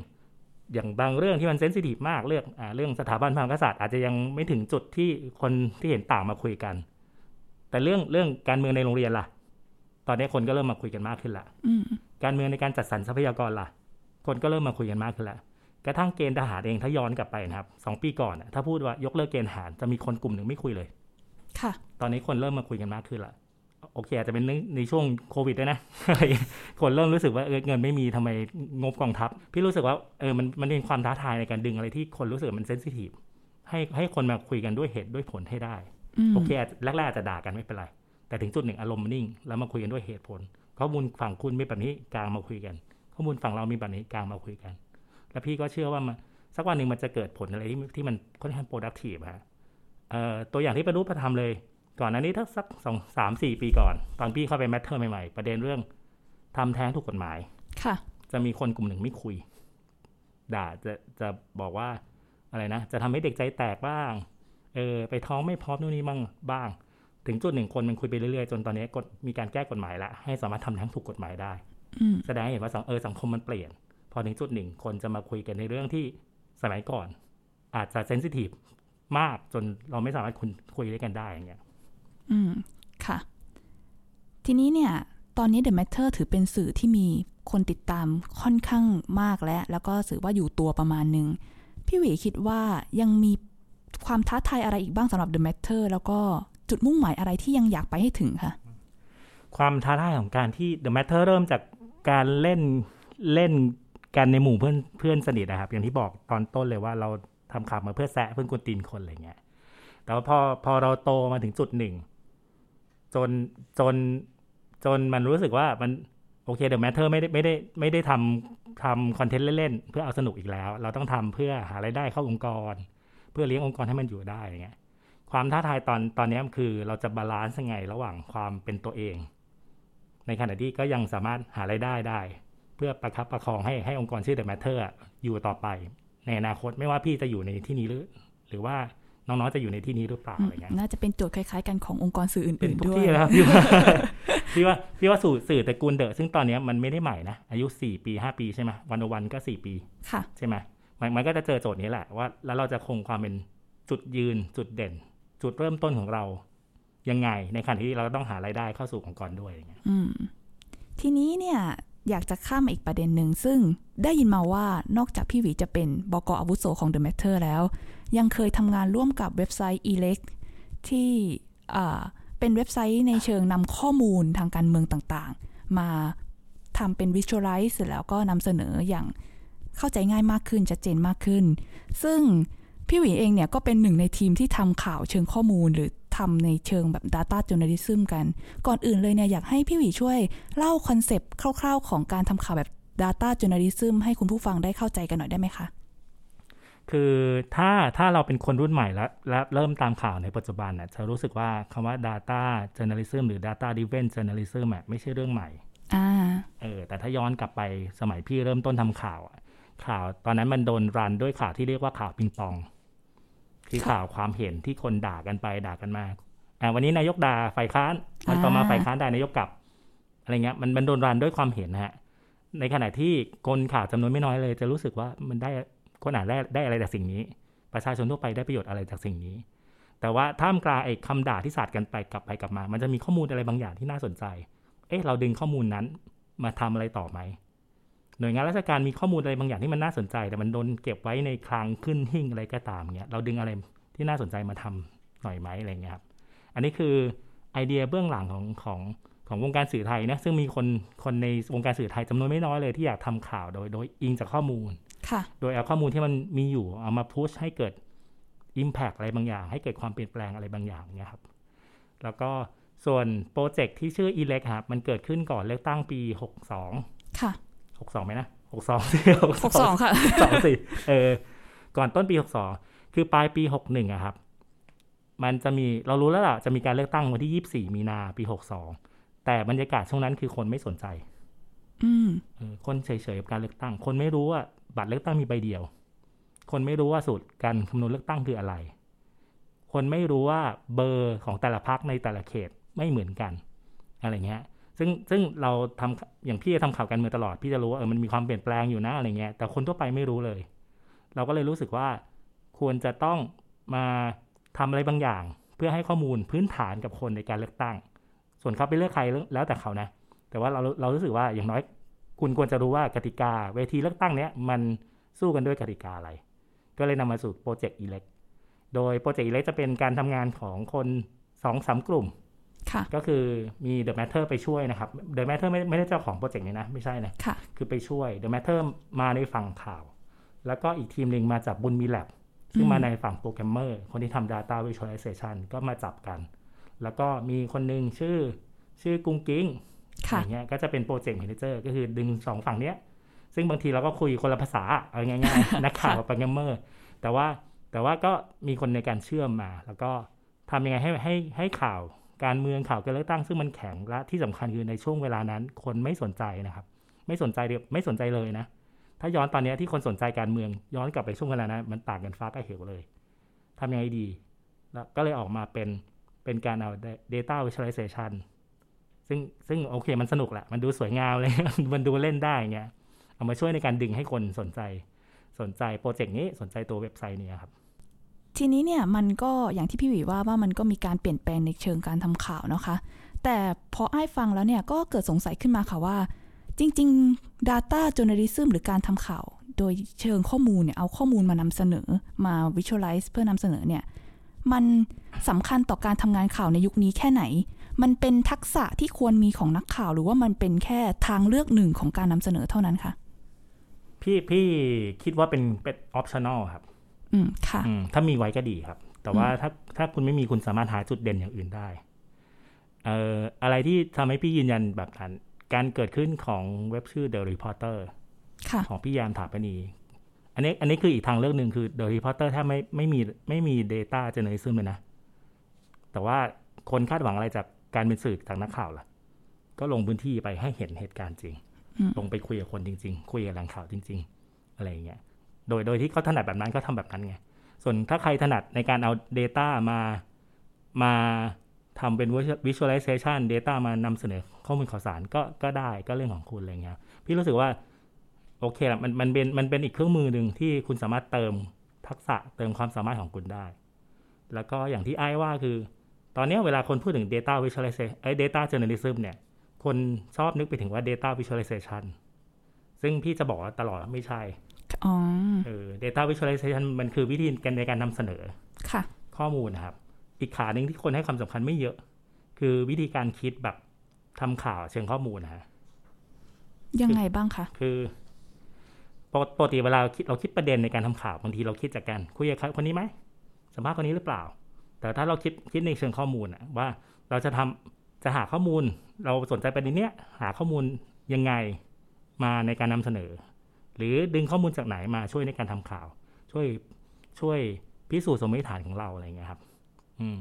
อย่างบางเรื่องที่มันเซนซิทีฟมากเรื่องอ่าเรื่องสถาบันพระมหากษัตริย์อาจจะยังไม่ถึงจุดที่คนที่เห็นต่างมาคุยกัน แต่เรื่องเรื่องการเมืองในโรงเรียนล่ะ ตอนนี้คนก็เริ่มมาคุยกันมากขึ้นละอืมการเมืองในการจัดสรรทรัพยากรล่ะ คนก็เริ่มมาคุยกันมากขึ้นแล้วกระทั่งเกณฑ์ทหารเองถ้าย้อนกลับไปนะครับสองปีก่อนน่ะถ้าพูดว่ายกเลิกเกณฑ์ทหารจะมีคนกลุ่มหนึ่งไม่คุยเลย ค่ะ ตอนนี้คนเริ่มมาคุยกันมากขึ้นละ โอเค อาจจะเป็นในในช่วงโควิดด้วยนะ คนเริ่มรู้สึกว่าเออเงินไม่มีทำไมงบกองทัพ พี่รู้สึกว่าเออมันมันเป็นความท้าทายในการดึงอะไรที่คนรู้สึกมันเซนซิทีฟให้ให้คนมาคุยกันด้วยเหตุด้วยผลให้ได้มโอเคอาจแรกๆอาจจะด่ากันไม่เป็นไร แต่ถึงจุดหนึ่งอารมณ์มันนิ่ง แล้วมาคุยกันด้วยเหตุผล ข้อมูลฝั่งคุณมีแบบนี้กลางมาคุยกัน ข้อมูลฝั่งเรามีแบบนี้กลางมาคุยกัน แล้วพี่ก็เชื่อว่ามันสักวันหนึ่งมันจะเกิดผลอะไรที่ที่มันค่อนข้าง productive ฮะเอ่อตัวอย่างที่ประรูปธรรมเลย ก่อนหน้านี้ถ้าสักสองสามสี่ปีก่อน ตอนพี่เข้าไปแมทเทอร์ใหม่ๆ ประเด็นเรื่องทำแท้งถูกกฎหมาย ค่ะ จะมีคนกลุ่มหนึ่งไม่คุย ด่าจะจะบอกว่าอะไรนะ จะทำให้เด็กใจแตกบ้าง เออ ไปท้องไม่พร้อมนู่นนี่บ้างบ้าง ถึงจุดหนึ่งคนมันคุยไปเรื่อยๆ จนตอนนี้กฎมีการแก้กฎหมายละให้สามารถทำแท้งถูกกฎหมายได้อืมแสดงให้เห็นว่าสังเออสังคมมันเปลี่ยน พอถึงจุดหนึ่งคนจะมาคุยกันในเรื่องที่สมัยก่อน อาจจะเซนซิทีฟมากจนเราไม่สามารถคุยคุยด้วยกันได้อย่างเงี้ย อืม ค่ะ ทีนี้เนี่ย ตอนนี้ The Matter ถือเป็นสื่อที่มีคนติดตามค่อนข้างมากแล้วแล้วก็ถือว่าอยู่ตัวประมาณหนึ่ง พี่หวีคิดว่ายังมีความท้าทายอะไรอีกบ้างสำหรับ The Matter แล้วก็จุดมุ่งหมายอะไรที่ยังอยากไปให้ถึงคะความท้าทายของการที่ The Matter เริ่มจากการเล่นเล่นกันในหมู่เพื่อนเพื่อนสนิทนะครับ อย่างที่บอกตอนต้นเลยว่าเราทำข่าวมาเพื่อแซะเพื่อนกวนตีนคนอะไรเงี้ยแต่ว่าพอพอเราโตมาถึงจุดหนึ่ง จนจนจนมันรู้สึกว่ามันโอเค The Matter ไม่ได้ไม่ได้ไม่ได้ทำทำคอนเทนต์เล่นๆ เพื่อเอาสนุกอีกแล้ว เราต้องทำเพื่อหารายได้เข้าองค์กร เพื่อเลี้ยงองค์กรให้มันอยู่ได้อย่างเงี้ยความท้าทายตอนตอนนี้คือเราจะ balance ยังไงระหว่างความเป็นตัวเอง ในขณะที่ก็ยังสามารถหารายได้ได้ เพื่อประคับประคองให้ให้องค์กรชื่อ The Matter อะอยู่ต่อไป ในอนาคตไม่ว่าพี่จะอยู่ในที่นี้หรือ หรือว่า น้องๆจะอยู่ในที่นี้หรือเปล่าอะไรเงี้ยน่าจะเป็นโจทย์คล้ายๆกันขององค์กรสื่อเป็นอื่นทุกๆด้วยที่แล้วครับพี่ว่าพี่ว่าพี่ว่าสื่อสื่อตระกูล The ซึ่งตอนเนี้ยมันไม่ได้ใหม่นะ อายุสี่ปีห้าปีใช่ไหมวันวันก็สี่ปีค่ะใช่ไหมมันมันก็จะเจอโจทย์นี้แหละว่า แล้วเราจะคงความเป็นจุดยืนจุดเด่น จุดเริ่มต้นของเรายังไง ในขณะที่เราต้องหารายได้เข้าสู่องค์กรด้วยอย่างเงี้ยอืมทีนี้เนี่ยอยากจะข้ามมาอีกประเด็นหนึ่งซึ่งได้ยินมาว่านอกจากพี่หวีจะเป็นบกอาวุโสของ The Matter แล้ว ยังเคยทำงานร่วมกับเว็บไซต์ elect ที่เป็นเว็บไซต์ในเชิงนำข้อมูลทางการเมืองต่างๆ มาทำเป็น visualize เสร็จแล้วก็นำเสนออย่างเข้าใจง่ายมากขึ้นชัดเจนมากขึ้น ซึ่งพี่หวีเองเนี่ยก็เป็นหนึ่งในทีมที่ทำข่าวเชิงข้อมูลหรือทำในเชิงแบบ Data Journalism กัน ก่อนอื่นเลยเนี่ยอยากให้พี่หวีช่วยเล่า concept คร่าวๆ ของการทำข่าวแบบ Data Journalism ให้คุณผู้ฟังได้เข้าใจกันหน่อยได้ไหมคะ คือถ้าถ้าเราเป็นคนรุ่นใหม่แล้วและเริ่มตามข่าวในปัจจุบันน่ะจะรู้สึกว่าคำว่า data journalism หรือ data driven journalism อะไม่ใช่เรื่องใหม่อ่าเออแต่ถ้าย้อนกลับไปสมัยพี่เริ่มต้นทำข่าวอะข่าวตอนนั้นมันโดนรันด้วยข่าวที่เรียกว่าข่าวปิงปองคือค่ะข่าวความเห็นที่คนด่ากันไปด่ากันมาอ่าวันนี้นายกด่าฝ่ายค้านวันต่อมาอ่าฝ่ายค้านด่านายกกลับอะไรเงี้ยมันมันโดนรันด้วยความเห็นนะฮะในขณะที่คนข่าวจำนวนไม่น้อยเลย จะรู้สึกว่ามันได้ คนอ่านได้ได้อะไรจากสิ่งนี้ ประชาชนทั่วไปได้ประโยชน์อะไรจากสิ่งนี้ แต่ว่าท่ามกลางไอ้คำด่าที่สาดกันไปกลับไปกลับมา มันจะมีข้อมูลอะไรบางอย่างที่น่าสนใจ เอ๊ะเราดึงข้อมูลนั้นมาทำอะไรต่อไหมหน่วยงานราชการมีข้อมูลอะไรบางอย่างที่มันน่าสนใจ แต่มันโดนเก็บไว้ในคลังขึ้นหิ้งอะไรก็ตามเงี้ยเราดึงอะไรที่น่าสนใจมาทำหน่อยไหมอะไรเงี้ยครับอันนี้คือไอเดียเบื้องหลังของของของวงการสื่อไทยนะซึ่งมีคนคนในวงการสื่อไทยจำนวนไม่น้อยเลยที่อยากทำข่าวโดยโดยอิงจากข้อมูล โดยเอาข้อมูลที่มันมีอยู่เอามาพุชให้เกิด Impact อะไรบางอย่าง ให้เกิดความเปลี่ยนแปลงอะไรบางอย่างเนี่ยครับ แล้วก็ส่วนโปรเจกต์ที่ชื่อ e l e c ครับมันเกิดขึ้นก่อนเลือกตั้งปี 62 ค่ะ 62ไหมนะ 62สิ62 ค่ะสองสิเออ ก่อนต้นปี 62 คือปลายปี 61อะครับ มันจะมีเรารู้แล้วล่ะ จะมีการเลือกตั้งวันที่ 24 มีนาปี 62 แต่บรรยากาศช่วงนั้นคือคนไม่สนใจอืมเออ คนเฉยๆกับการเลือกตั้ง คนไม่รู้ว่าบัตรเลือกตั้งมีใบเดียว คนไม่รู้ว่าสูตรการคำนวณเลือกตั้งคืออะไร คนไม่รู้ว่าเบอร์ของแต่ละพักในแต่ละเขตไม่เหมือนกัน อะไรเงี้ย ซึ่งซึ่งเราทำอย่างพี่ทำข่าวการเมืองตลอด พี่จะรู้ว่าเออมันมีความเปลี่ยนแปลงอยู่นะอะไรเงี้ย แต่คนทั่วไปไม่รู้เลย เราก็เลยรู้สึกว่าควรจะต้องมาทำอะไรบางอย่าง เพื่อให้ข้อมูลพื้นฐานกับคนในการเลือกตั้ง ส่วนเขาไปเลือกใครแล้วแต่เขานะ แต่ว่าเราเรารู้สึกว่าอย่างน้อย คุณควรจะรู้ว่ากติกา เวทีเลือกตั้งเนี้ยมันสู้กันด้วยกติกาอะไร ก็เลยนำมาสู่โปรเจกต์ elect โดยโปรเจกต์ elect จะเป็นการทำงานของคนสองสามกลุ่มค่ะก็คือมี The Matter ไปช่วยนะครับ The Matter ไม่ไม่ได้เจ้าของ project นี้นะ ไม่ใช่นะค่ะคือไปช่วย The Matter มาในฝั่งข่าว แล้วก็อีกทีมหนึ่งมาจากบุญมีแลบซึ่งมาในฝั่งโปรแกรมเมอร์ คนที่ทำ Data Visualization ก็มาจับกัน แล้วก็มีคนหนึ่งชื่อชื่อกุ้งกิ้งค่ะ อย่างเงี้ยก็จะเป็นโปรเจกต์ a ม a นเจอร์ก็คือดึงสองฝั่งเนี้ย ซึ่งบางทีเราก็คุยคนละภาษาเอาง่ายๆนักข่าวกับโปรแกรมเมอร์แต่ว่าแต่ว่าก็มีคนในการเชื่อมมา แล้วก็ทำยังไงให้ให้ให้ข่าวการเมืองข่าวการเลือกตั้ง ซึ่งมันแข็งและที่สำคัญคือในช่วงเวลานั้น คนไม่สนใจนะครับ ไม่สนใจเดียวไม่สนใจเลยนะ ถ้าย้อนตอนเนี้ยที่คนสนใจการเมืองย้อนกลับไปช่วงเวลานั้นมันต่างกันฟ้ากับเหวเลยทำยังไงดี แล้วก็เลยออกมาเป็นเป็นการเอา data visualization ซึ่งซึ่งโอเคมันสนุกแหละมันดูสวยงามเลย มันดูเล่นได้เงี้ยเอามาช่วยในการดึงให้คนสนใจ สนใจโปรเจกต์นี้สนใจตัวเว็บไซต์นี้ครับ ทีนี้เนี่ยมันก็อย่างที่พี่หวีว่าว่ามันก็มีการเปลี่ยนแปลงในเชิงการทำข่าวนะคะ แต่พอไอ้ายฟังแล้วเนี่ยก็เกิดสงสัยขึ้นมาค่ะว่า จริง ๆ Data Journalism หรือการทำข่าว โดยเชิงข้อมูลเนี่ยเอาข้อมูลมานำเสนอมา Visualize เพื่อนำเสนอเนี่ยมันสำคัญต่อการทำงานข่าวในยุคนี้แค่ไหน มันเป็นทักษะที่ควรมีของนักข่าว หรือว่ามันเป็นแค่ทางเลือกหนึ่งของการนำเสนอเท่านั้นคะพี่พี่คิดว่าเป็นเป็น optional ครับ อืมค่ะอืมถ้ามีไว้ก็ดีครับ แต่ว่าถ้าถ้าคุณไม่มีคุณสามารถหาจุดเด่นอย่างอื่นได้เอ่ออะไรที่ทำให้พี่ยืนยันแบบนั้น การเกิดขึ้นของเว็บชื่อ The Reporter ค่ะของพี่ยามถาปณีอันนี้อันนี้คืออีกทางเลือกหนึ่งคือ The Reporter ถ้าไม่ไม่มีไม่มี Data Journalism เลยนะ แต่ว่าคนคาดหวังอะไรจาก การเป็นสื่อจากนักข่าวล่ะ ก็ลงพื้นที่ไปให้เห็นเหตุการณ์จริงอืมลงไปคุยกับคนจริง ๆ คุยกับแหล่งข่าวจริง ๆ อะไรอย่างเงี้ย โดยโดยที่เขาถนัดแบบนั้นก็ทำแบบนั้นไง ส่วนถ้าใครถนัดในการเอา Data มามาทำเป็น visualization Data มานำเสนอข้อมูลข่าวสารก็ก็ได้ก็เรื่องของคุณอะไรเงี้ยพี่รู้สึกว่า โอเคละมันมันเป็นมันเป็นอีกเครื่องมือหนึ่งที่คุณสามารถเติมทักษะเติมความสามารถของคุณได้ แล้วก็อย่างที่ไอ้ายว่าคือ ตอนเนี้ยเวลาคนพูดถึง data visualization ไอ้ data journalism เนี่ย คนชอบนึกไปถึงว่า data visualization ซึ่งพี่จะบอกว่าตลอดว่าไม่ใช่อ๋อเออ data visualization มันคือวิธีการในการนำเสนอ ค่ะ ข้อมูลนะครับ อีกขาหนึ่งที่คนให้ความสำคัญไม่เยอะ คือวิธีการคิดแบบทำข่าวเชิงข้อมูลนะฮะยังไงบ้างคะ คือปกปกติเวลาเราคิดเราคิดประเด็นในการทำข่าวบางทีเราคิดจากการคุยกับใครคนนี้ไหมสัมภาษณ์คนนี้หรือเปล่า แต่ถ้าเราคิดคิดในเชิงข้อมูลอะว่าเราจะทำจะหาข้อมูล เราสนใจประเด็นเนี้ยหาข้อมูลยังไงมาในการนำเสนอ หรือดึงข้อมูลจากไหนมาช่วยในการทำข่าว ช่วยช่วยพิสูจน์สมมติฐานของเราอะไรเงี้ยครับ อืม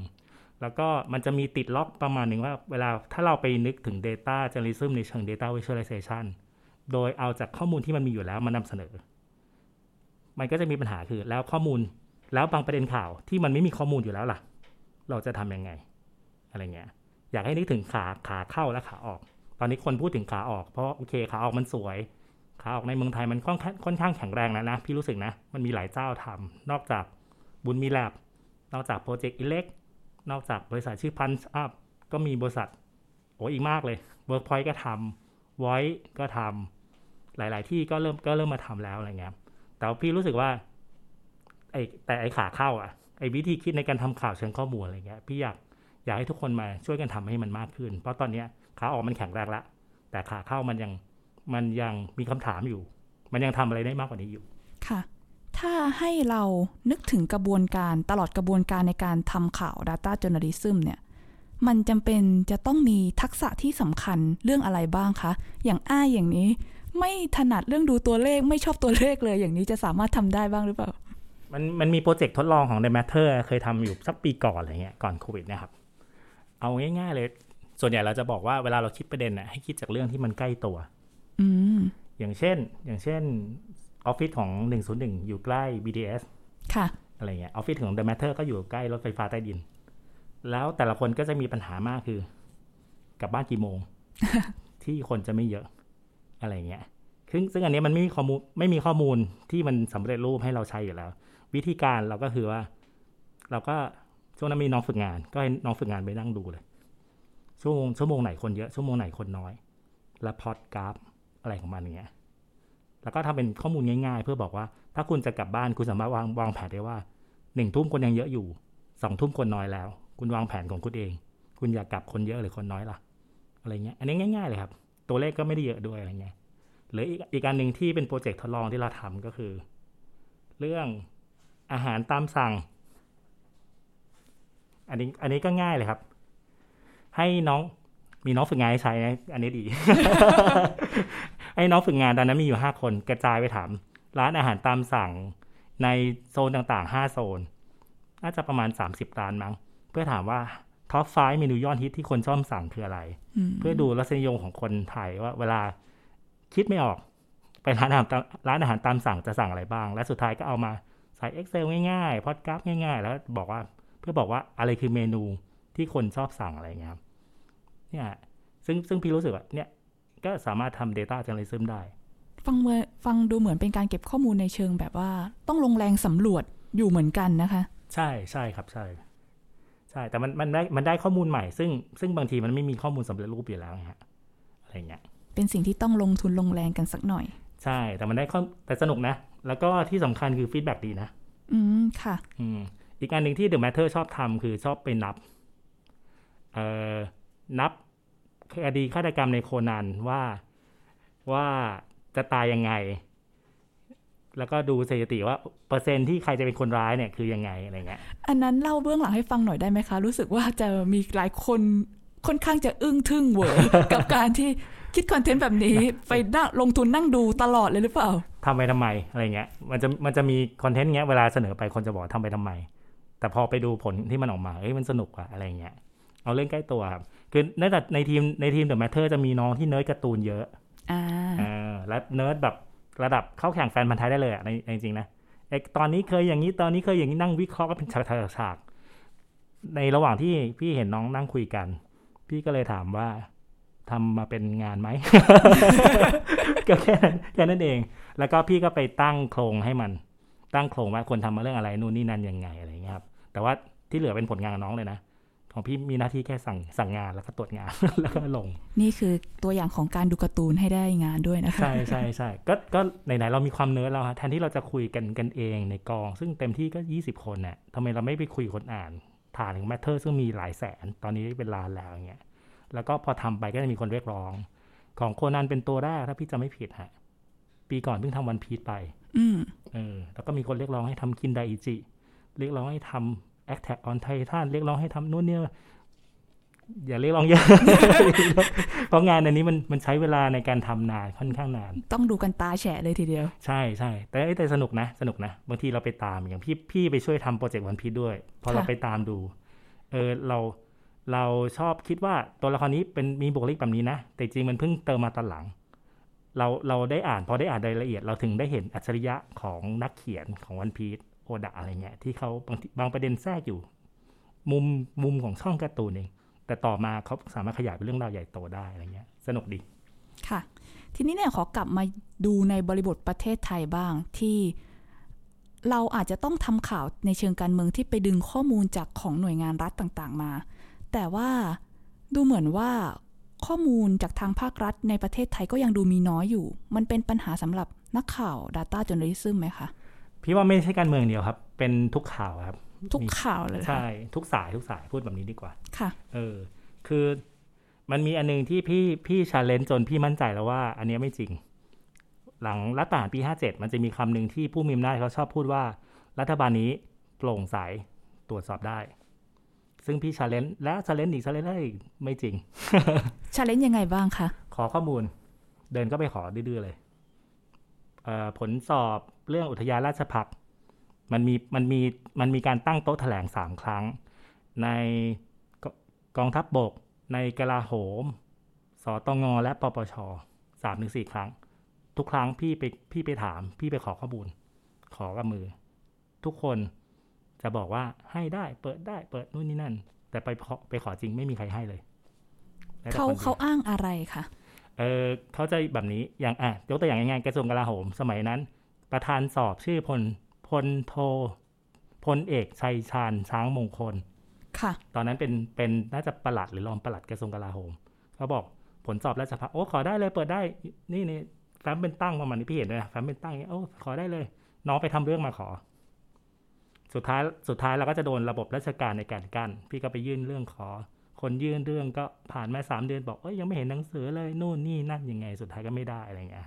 แล้วก็มันจะมีติดล็อกประมาณหนึ่งว่า เวลาถ้าเราไปนึกถึง Data Journalism ในเชิง Data Visualization โดยเอาจากข้อมูลที่มันมีอยู่แล้วมานำเสนอ มันก็จะมีปัญหาคือแล้วข้อมูลแล้วบางประเด็นข่าวที่มันไม่มีข้อมูลอยู่แล้วล่ะ เราจะทำยังไง อะไรเงี้ย อยากให้นึกถึงขาขาเข้าและขาออก ตอนนี้คนพูดถึงขาออกเพราะโอเคขาออกมันสวย ขาออกในเมืองไทยมันค่อนข้างค่อนข้างแข็งแรงแล้วนะพี่รู้สึกนะ มันมีหลายเจ้าทำนอกจากบุญมีแลบนอกจากโปรเจกต์อิเล็กนอกจากบริษัทชื่อพันช์อัพก็มีบริษัทโอ้อีกมากเลย Workpoint ก็ทำ Voice ก็ทำหลาย ๆ ที่ก็เริ่มก็เริ่มมาทำแล้วอะไรเงี้ยแต่พี่รู้สึกว่าไอแต่ไอขาเข้าอะ ไอ้วิธีคิดในการทำข่าวเชิงข้อมูลอะไรเงี้ยพี่อยากอยากให้ทุกคนมาช่วยกันทำให้มันมากขึ้น เพราะตอนเนี้ยขาออกมันแข็งแรงละแต่ขาเข้ามันยังมันยังมีคำถามอยู่ มันยังทำอะไรได้มากกว่านี้อยู่ ค่ะ ถ้าให้เรานึกถึงกระบวนการตลอดกระบวนการในการทำข่าว Data Journalism เนี่ย มันจำเป็นจะต้องมีทักษะที่สำคัญเรื่องอะไรบ้างคะ อย่างอ้ายอย่างนี้ ไม่ถนัดเรื่องดูตัวเลขไม่ชอบตัวเลขเลยอย่างนี้จะสามารถทำได้บ้างหรือเปล่า มันมันมีโปรเจกต์ทดลองของ The Matter เคยทำอยู่สักปีก่อนอะไรเงี้ยก่อนโควิดเนะครับ เอาง่ายๆเลย ส่วนใหญ่เราจะบอกว่าเวลาเราคิดประเด็นน่ะให้คิดจากเรื่องที่มันใกล้ตัวอืมอย่างเช่น อย่างเช่นออฟฟิศของ 101 อยู่ใกล้ BTS ค่ะ อะไรเงี้ยออฟฟิศของ The Matter ก็อยู่ใกล้รถไฟฟ้าใต้ดิน แล้วแต่ละคนก็จะมีปัญหามากคือกลับบ้านกี่โมง ที่คนจะไม่เยอะอะไรเงี้ยซึ่งซึ่งอันเนี้ยมันไม่มีข้อมูลไม่มีข้อมูลที่มันสำเร็จรูปให้เราใช้อยู่แล้ว วิธีการเราก็คือว่า เราก็ช่วงนั้นมีน้องฝึกงาน ก็ให้น้องฝึกงานไปนั่งดูเลย ชั่วโมงชั่วโมงไหนคนเยอะชั่วโมงไหนคนน้อย แล้วพอดกราฟอะไรของมันอย่างเงี้ยแล้วก็ทำเป็นข้อมูลง่ายๆ เพื่อบอกว่า ถ้าคุณจะกลับบ้านคุณสามารถวางวางแผนได้ว่าหนึ่งทุ่มคนยังเยอะอยู่สองทุ่มคนน้อยแล้ว คุณวางแผนของคุณเอง คุณอยากกลับคนเยอะหรือคนน้อยล่ะอะไรเงี้ยอันนี้ง่าย ๆ เลยครับ ตัวเลขก็ไม่ได้เยอะด้วยอะไรเงี้ยหรืออีกอีกอันหนึ่งที่เป็นโปรเจกต์ทดลองที่เราทำก็คือ เรื่อง อาหารตามสั่ง อันนี้อันนี้ก็ง่ายเลยครับ ให้น้องมีน้องฝึกงานให้ใช้นะอันนี้ดี ให้น้องฝึกงานตอนนั้นมีอยู่ห้าคนกระจายไปถาม ร้านอาหารตามสั่งในโซนต่างๆห้าโซน น่าจะประมาณสามสิบร้านมั้ง เพื่อถามว่า top five เมนูยอดฮิตที่คนชอบสั่งคืออะไรอืมเพื่อดูรสนิยมของคนไทยว่า เวลาคิดไม่ออก ไปร้านอาหารตามร้านอาหารตามสั่งจะสั่งอะไรบ้าง และสุดท้ายก็เอามาใส่ Excel ง่ายๆพล็อตกราฟง่ายๆ แล้วบอกว่าเพื่อบอกว่าอะไรคือเมนูที่คนชอบสั่งอะไรเงี้ยครับเนี่ยซึ่งซึ่งพี่รู้สึกว่าเนี่ยก็สามารถทำ Data Journalism ได้ ฟังเมื่อฟังดูเหมือนเป็นการเก็บข้อมูลในเชิงแบบว่า ต้องลงแรงสำรวจอยู่เหมือนกันนะคะ ใช่ใช่ครับใช่ใช่แต่มันมันได้มันได้ข้อมูลใหม่ ซึ่งซึ่งบางทีมันไม่มีข้อมูลสำเร็จรูปอยู่แล้วไงฮะอะไรเงี้ยเป็นสิ่งที่ต้องลงทุนลงแรงกันสักหน่อย ใช่แต่มันได้ข้อแต่สนุกนะ แล้วก็ที่สำคัญคือฟีดแบ็ดีนะ อืม ค่ะ อืม อีกอันหนึ่งที่ The Matter ชอบทำคือชอบไปนับ เอ่อ นับคดีฆาตกรรมในโคนันว่าว่าจะตายยังไง แล้วก็ดูสถิติว่าเปอร์เซ็นต์ที่ใครจะเป็นคนร้ายเนี่ยคือยังไงอะไรเงี้ย อันนั้นเล่าเบื้องหลังให้ฟังหน่อยได้ไหมคะ รู้สึกว่าจะมีหลายคนค่อนข้างจะอึ้งทึ่งเหวอกับการที่ คิดคอนเทนต์แบบนี้ไปนั่งลงทุนนั่งดูตลอดเลยหรือเปล่าทำไปทำไมอะไรเงี้ย มันจะมันจะมีคอนเทนต์เงี้ยเวลาเสนอไปคนจะบอกทำไปทำไม แต่พอไปดูผลที่มันออกมาเอ้ยมันสนุกอะอะไรเงี้ยเอาเรื่องใกล้ตัวครับคือในแต่ในทีมในทีม The Matter จะมีน้องที่เนิร์ดการ์ตูนเยอะอ่าเออและเนิร์ดแบบระดับเข้าแข่งแฟนพันธ์ไท้ได้เลยอะในในจริงๆนะเอกตอนนี้เคยอย่างนี้ตอนนี้เคยอย่างนี้นั่งวิเคราะห์ก็เป็นฉากๆฉากๆในระหว่างที่พี่เห็นน้องนั่งคุยกัน พี่ก็เลยถามว่า ทำมาเป็นงานไหมก็แค่นั้นแค่นั้นเอง แล้วก็พี่ก็ไปตั้งโครงให้มัน ตั้งโครงว่าควรทำมาเรื่องอะไรนู่นนี่นั่นยังไงอะไรอย่างเงี้ยครับแต่ว่าที่เหลือเป็นผลงานของน้องเลยนะของพี่มีหน้าที่แค่สั่งสั่งงานแล้วก็ตรวจงานแล้วก็ลง นี่คือตัวอย่างของการดูการ์ตูนให้ได้งานด้วยนะคะ ใช่ใช่ใช่ก็ก็ไหนๆเรามีความเนิร์ดแล้วฮะแทนที่เราจะคุยกันกันเองในกอง ซึ่งเต็มที่ก็ 20 คนเนี่ยทำไมเราไม่ไปคุยกับคนอ่านผ่านถึง Matter ซึ่งมีหลายแสน ตอนนี้เป็นล้านแล้วอย่างเงี้ย แล้วก็พอทำไปก็จะมีคนเรียกร้อง ของโคนันเป็นตัวแรกถ้าพี่จะไม่ผิดฮะปีก่อนเพิ่งทำ One Piece ไป อืมเออ แล้วก็มีคนเรียกร้องให้ทำคินไดอิจิ เรียกร้องให้ทำแอคแท็กออนไททันเรียกร้องให้ทำนู่นเนี่ยอย่าเรียกร้องเยอะ เพราะงานอันนี้มันมันใช้เวลาในการทำนานค่อนข้างนาน ต้องดูกันตาแฉะเลยทีเดียว ใช่ใช่แต่เอ้ยแต่สนุกนะ สนุกนะ บางทีเราไปตามอย่างพี่พี่ไปช่วยทำโปรเจกต์วันพีด้วย พอเราค่ะไปตามดู เออเรา เราชอบคิดว่าตัวละครนี้เป็นมีบุคลิกแบบนี้นะ แต่จริงมันเพิ่งเติมมาตอนหลัง เราเราได้อ่านพอได้อ่านรายละเอียด เราถึงได้เห็นอัจฉริยะของนักเขียนของวันพี e โอดะอะไรเงี้ยที่เขาบางบางประเด็นแทรกอยู่ มุมมุมของช่องการ์ตูนเอง แต่ต่อมาเขาสามารถขยายเป็นเรื่องราวใหญ่โตได้อะไรเงี้ย สนุกดี ค่ะ ทีนี้เนี่ยขอกลับมาดูในบริบทประเทศไทยบ้างที่เราอาจจะต้องทำข่าวในเชิงการเมืองที่ไปดึงข้อมูลจากของหน่วยงานรัฐต่างๆ มา แต่ว่าดูเหมือนว่าข้อมูลจากทางภาครัฐในประเทศไทยก็ยังดูมีน้อยอยู่ มันเป็นปัญหาสำหรับนักข่าว Data Journalism ไหมคะ พี่ว่าไม่ใช่การเมืองเดียวครับ เป็นทุกข่าวครับ ทุกมีข่าวเลยเหรอใช่ค่ะทุกสายทุกสายพูดแบบนี้ดีกว่า ค่ะ เออ คือมันมีอันหนึงที่พี่พี่ชาเลนจ์จนพี่มั่นใจแล้วว่า อันเนี้ยไม่จริง หลังรัฐประหารปี 57 มันจะมีคำหนึ่งที่ผู้มีอำนาจเขาชอบพูดว่า รัฐบาลนี้โปร่งใสตรวจสอบได้ ซึ่งพี่ challenge และ challenge อีก challenge อีกไม่จริง challenge ยังไงบ้างคะขอข้อมูล เดินก็ไปขอดื้อๆเลยเอ่อผลสอบเรื่องอุทยานราชภักดิ์มันมีมันมีมันมีการตั้งโต๊ะแถลงสามครั้ง ในกกองทัพบบก ในกลาโหม สตงและปปชสามถึงสี่ครั้ง ทุกครั้งพี่ไปพี่ไปถาม พี่ไปขอข้อมูล ขอกับมือ ทุกคน จะบอกว่าให้ได้เปิดได้เปิดนู่นนี่นั่น แต่ไปขอไปขอจริงไม่มีใครให้เลยแม้แต่เขาคนดียวเขาอ้างอะไรคะเออเขาจะแบบนี้อย่างอะยกตัวอย่างง่ายๆกระทรวงกลาโหมสมัยนั้น ประธานสอบชื่อพลพลโทพลเอกชัยชาญช้างมงคล ค่ะ ตอนนั้นเป็นเป็นน่าจะประหลัดหรือรองประหลัดกระทรวงกลาโหมเขาบอกผลสอบราชพัฒโอ้ขอได้เลยเปิดได้ นี่นี่แฟ้มเป็นตั้งประมาณนี้พี่เห็นเลยนะแฟ้มเป็นตั้งอย่างเงี้ยโอ้ขอได้เลย น้องไปทำเรื่องมาขอ สุดท้ายสุดท้ายเราก็จะโดนระบบราชการในการกั้นพี่ก็ไปยื่นเรื่องขอคคนยื่นเรื่องก็ผ่านมาสามเดือนบอกเอ้ยยังไม่เห็นหนังสือเลยนู่นนี่นั่นยังไง สุดท้ายก็ไม่ได้อะไรเงี้ย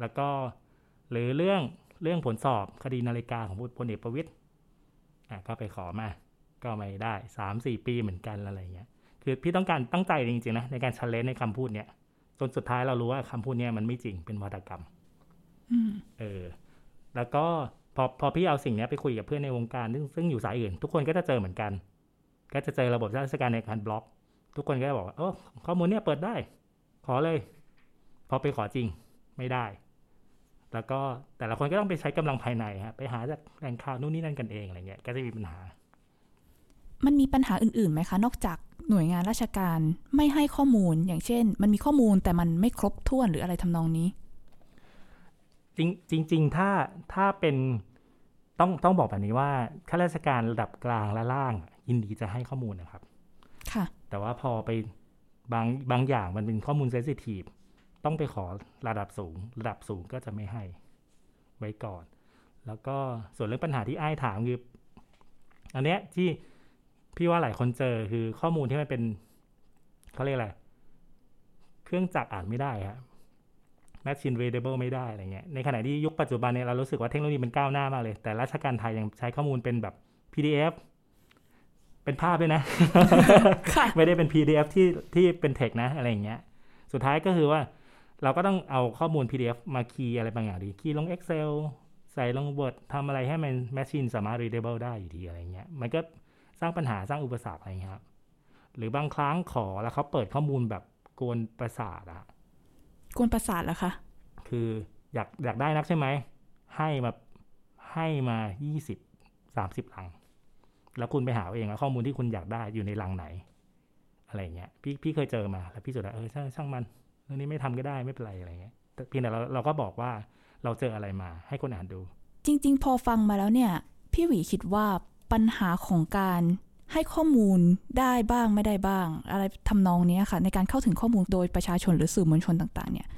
แล้วก็หรือเรื่องเรื่องผลสอบคดีนาฬิกาของพลเอกประวิตยอะก็ไปขอมาก็ไม่ได้สามสี่ปีเหมือนกันอะไรเงี้ยคือพี่ต้องการตั้งใจจริงๆนะในการชันเลนในคำพูดเนี้ยจนสุดท้ายเรารู้ว่าคำพูดเนี้ยมันไม่จริงเป็นวัตกรรมอืมเออ แล้วก็ พอพอพี่เอาสิ่งนี้ไปคุยกับเพื่อนในวงการซึ่งซึ่งอยู่สายอื่น ทุกคนก็จะเจอเหมือนกัน ก็จะเจอระบบราชการในการบล็อก ทุกคนก็จะบอกว่าโอ้ข้อมูลเนี้ยเปิดได้ ขอเลย พอไปขอจริงไม่ได้ แล้วก็แต่ละคนก็ต้องไปใช้กำลังภายในฮะไปหาจากแหล่งข่าวนู่นนี่นั่นกันเองอะไรเงี้ยก็จะมีปัญหา มันมีปัญหาอื่นๆไหมคะ นอกจากหน่วยงานราชการไม่ให้ข้อมูลอย่างเช่น มันมีข้อมูลแต่มันไม่ครบถ้วนหรืออะไรทำนองนี้ จริงจริงๆถ้าถ้าเป็นต้องต้องบอกแบบนี้ว่าข้าราชการระดับกลางและล่างอะยินดีจะให้ข้อมูลนะครับ ค่ะ แต่ว่าพอไปบางบางอย่างมันเป็นข้อมูลเซนซิทีฟต้องไปขอระดับสูง ระดับสูงก็จะไม่ให้ ไว้ก่อน แล้วก็ส่วนเรื่องปัญหาที่ไอ้ายถามคืออันเนี้ยที่พี่ว่าหลายคนเจอคือข้อมูลที่มันเป็นเขาเรียกอะไร เครื่องจักรอ่านไม่ได้ครับ machine readable ไม่ได้อะไรเงี้ยในขณะที่ยุคปัจจุบันเนี่ยเรารู้สึกว่าเทคโนโลยีมันก้าวหน้ามากเลย แต่ราชการไทยยังใช้ข้อมูลเป็นแบบ PDF เป็นภาพด้วยนะค่ะไม่ได้เป็น PDF ที่ที่เป็นเทคนะอะไรอย่างเงี้ย สุดท้ายก็คือว่าเราก็ต้องเอาข้อมูล PDF มาคีย์อะไรบางอย่างดีคีย์ลง Excel ใส่ลง Word ทำอะไรให้มัน Machine สามารถ readable ได้อยู่ดีอะไรเงี้ย มันก็สร้างปัญหาสร้างอุปสรรคอะไรเงี้ยครับ หรือบางครั้งขอแล้วเขาเปิดข้อมูลแบบกวนประสาทอะ กวนประสาทเหรอคะ คืออยากอยากได้นักใช่ไหม ให้มาให้มายี่สิบสามสิบลัง แล้วคุณไปหาเอาเองว่าข้อมูลที่คุณอยากได้อยู่ในลังไหน อะไรเงี้ย พี่พี่เคยเจอมา แล้วพี่สุดาเออช่างช่างมันเรื่องนี้ไม่ทำก็ได้ไม่เป็นไรอะไรเงี้ยแต่เพียงแต่เราเราก็บอกว่าเราเจออะไรมาให้คนอ่านดู จริง ๆ พอฟังมาแล้วเนี่ย พี่หวีคิดว่าปัญหาของการ ให้ข้อมูลได้บ้างไม่ได้บ้าง อะไรทำนองนี้ค่ะ ในการเข้าถึงข้อมูลโดยประชาชนหรือสื่อมวลชนต่าง ๆ เนี่ย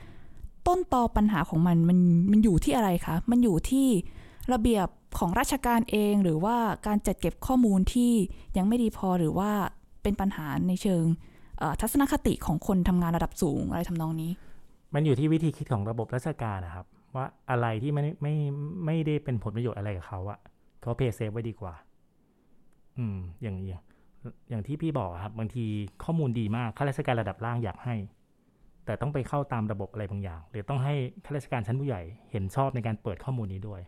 ต้นตอปัญหาของมันมันมันอยู่ที่อะไรคะมันอยู่ที่ระเบียบของราชการเองหรือว่าการจัดเก็บข้อมูลที่ยังไม่ดีพอหรือว่าเป็นปัญหาในเชิงทัศนคติของคนทำงานระดับสูงอะไรทำนองนี้ มันอยู่ที่วิธีคิดของระบบราชการนะครับ ว่าอะไรที่ไม่ไม่ไม่ได้เป็นผลประโยชน์อะไรกับเขาอะเขาเพย์เซฟไว้ดีกว่า อืม อย่างอย่างอย่างที่พี่บอกครับ บางทีข้อมูลดีมากข้าราชการระดับล่างอยากให้ แต่ต้องไปเข้าตามระบบอะไรบางอย่าง หรือต้องให้ข้าราชการชั้นผู้ใหญ่เห็นชอบในการเปิดข้อมูลนี้ด้วย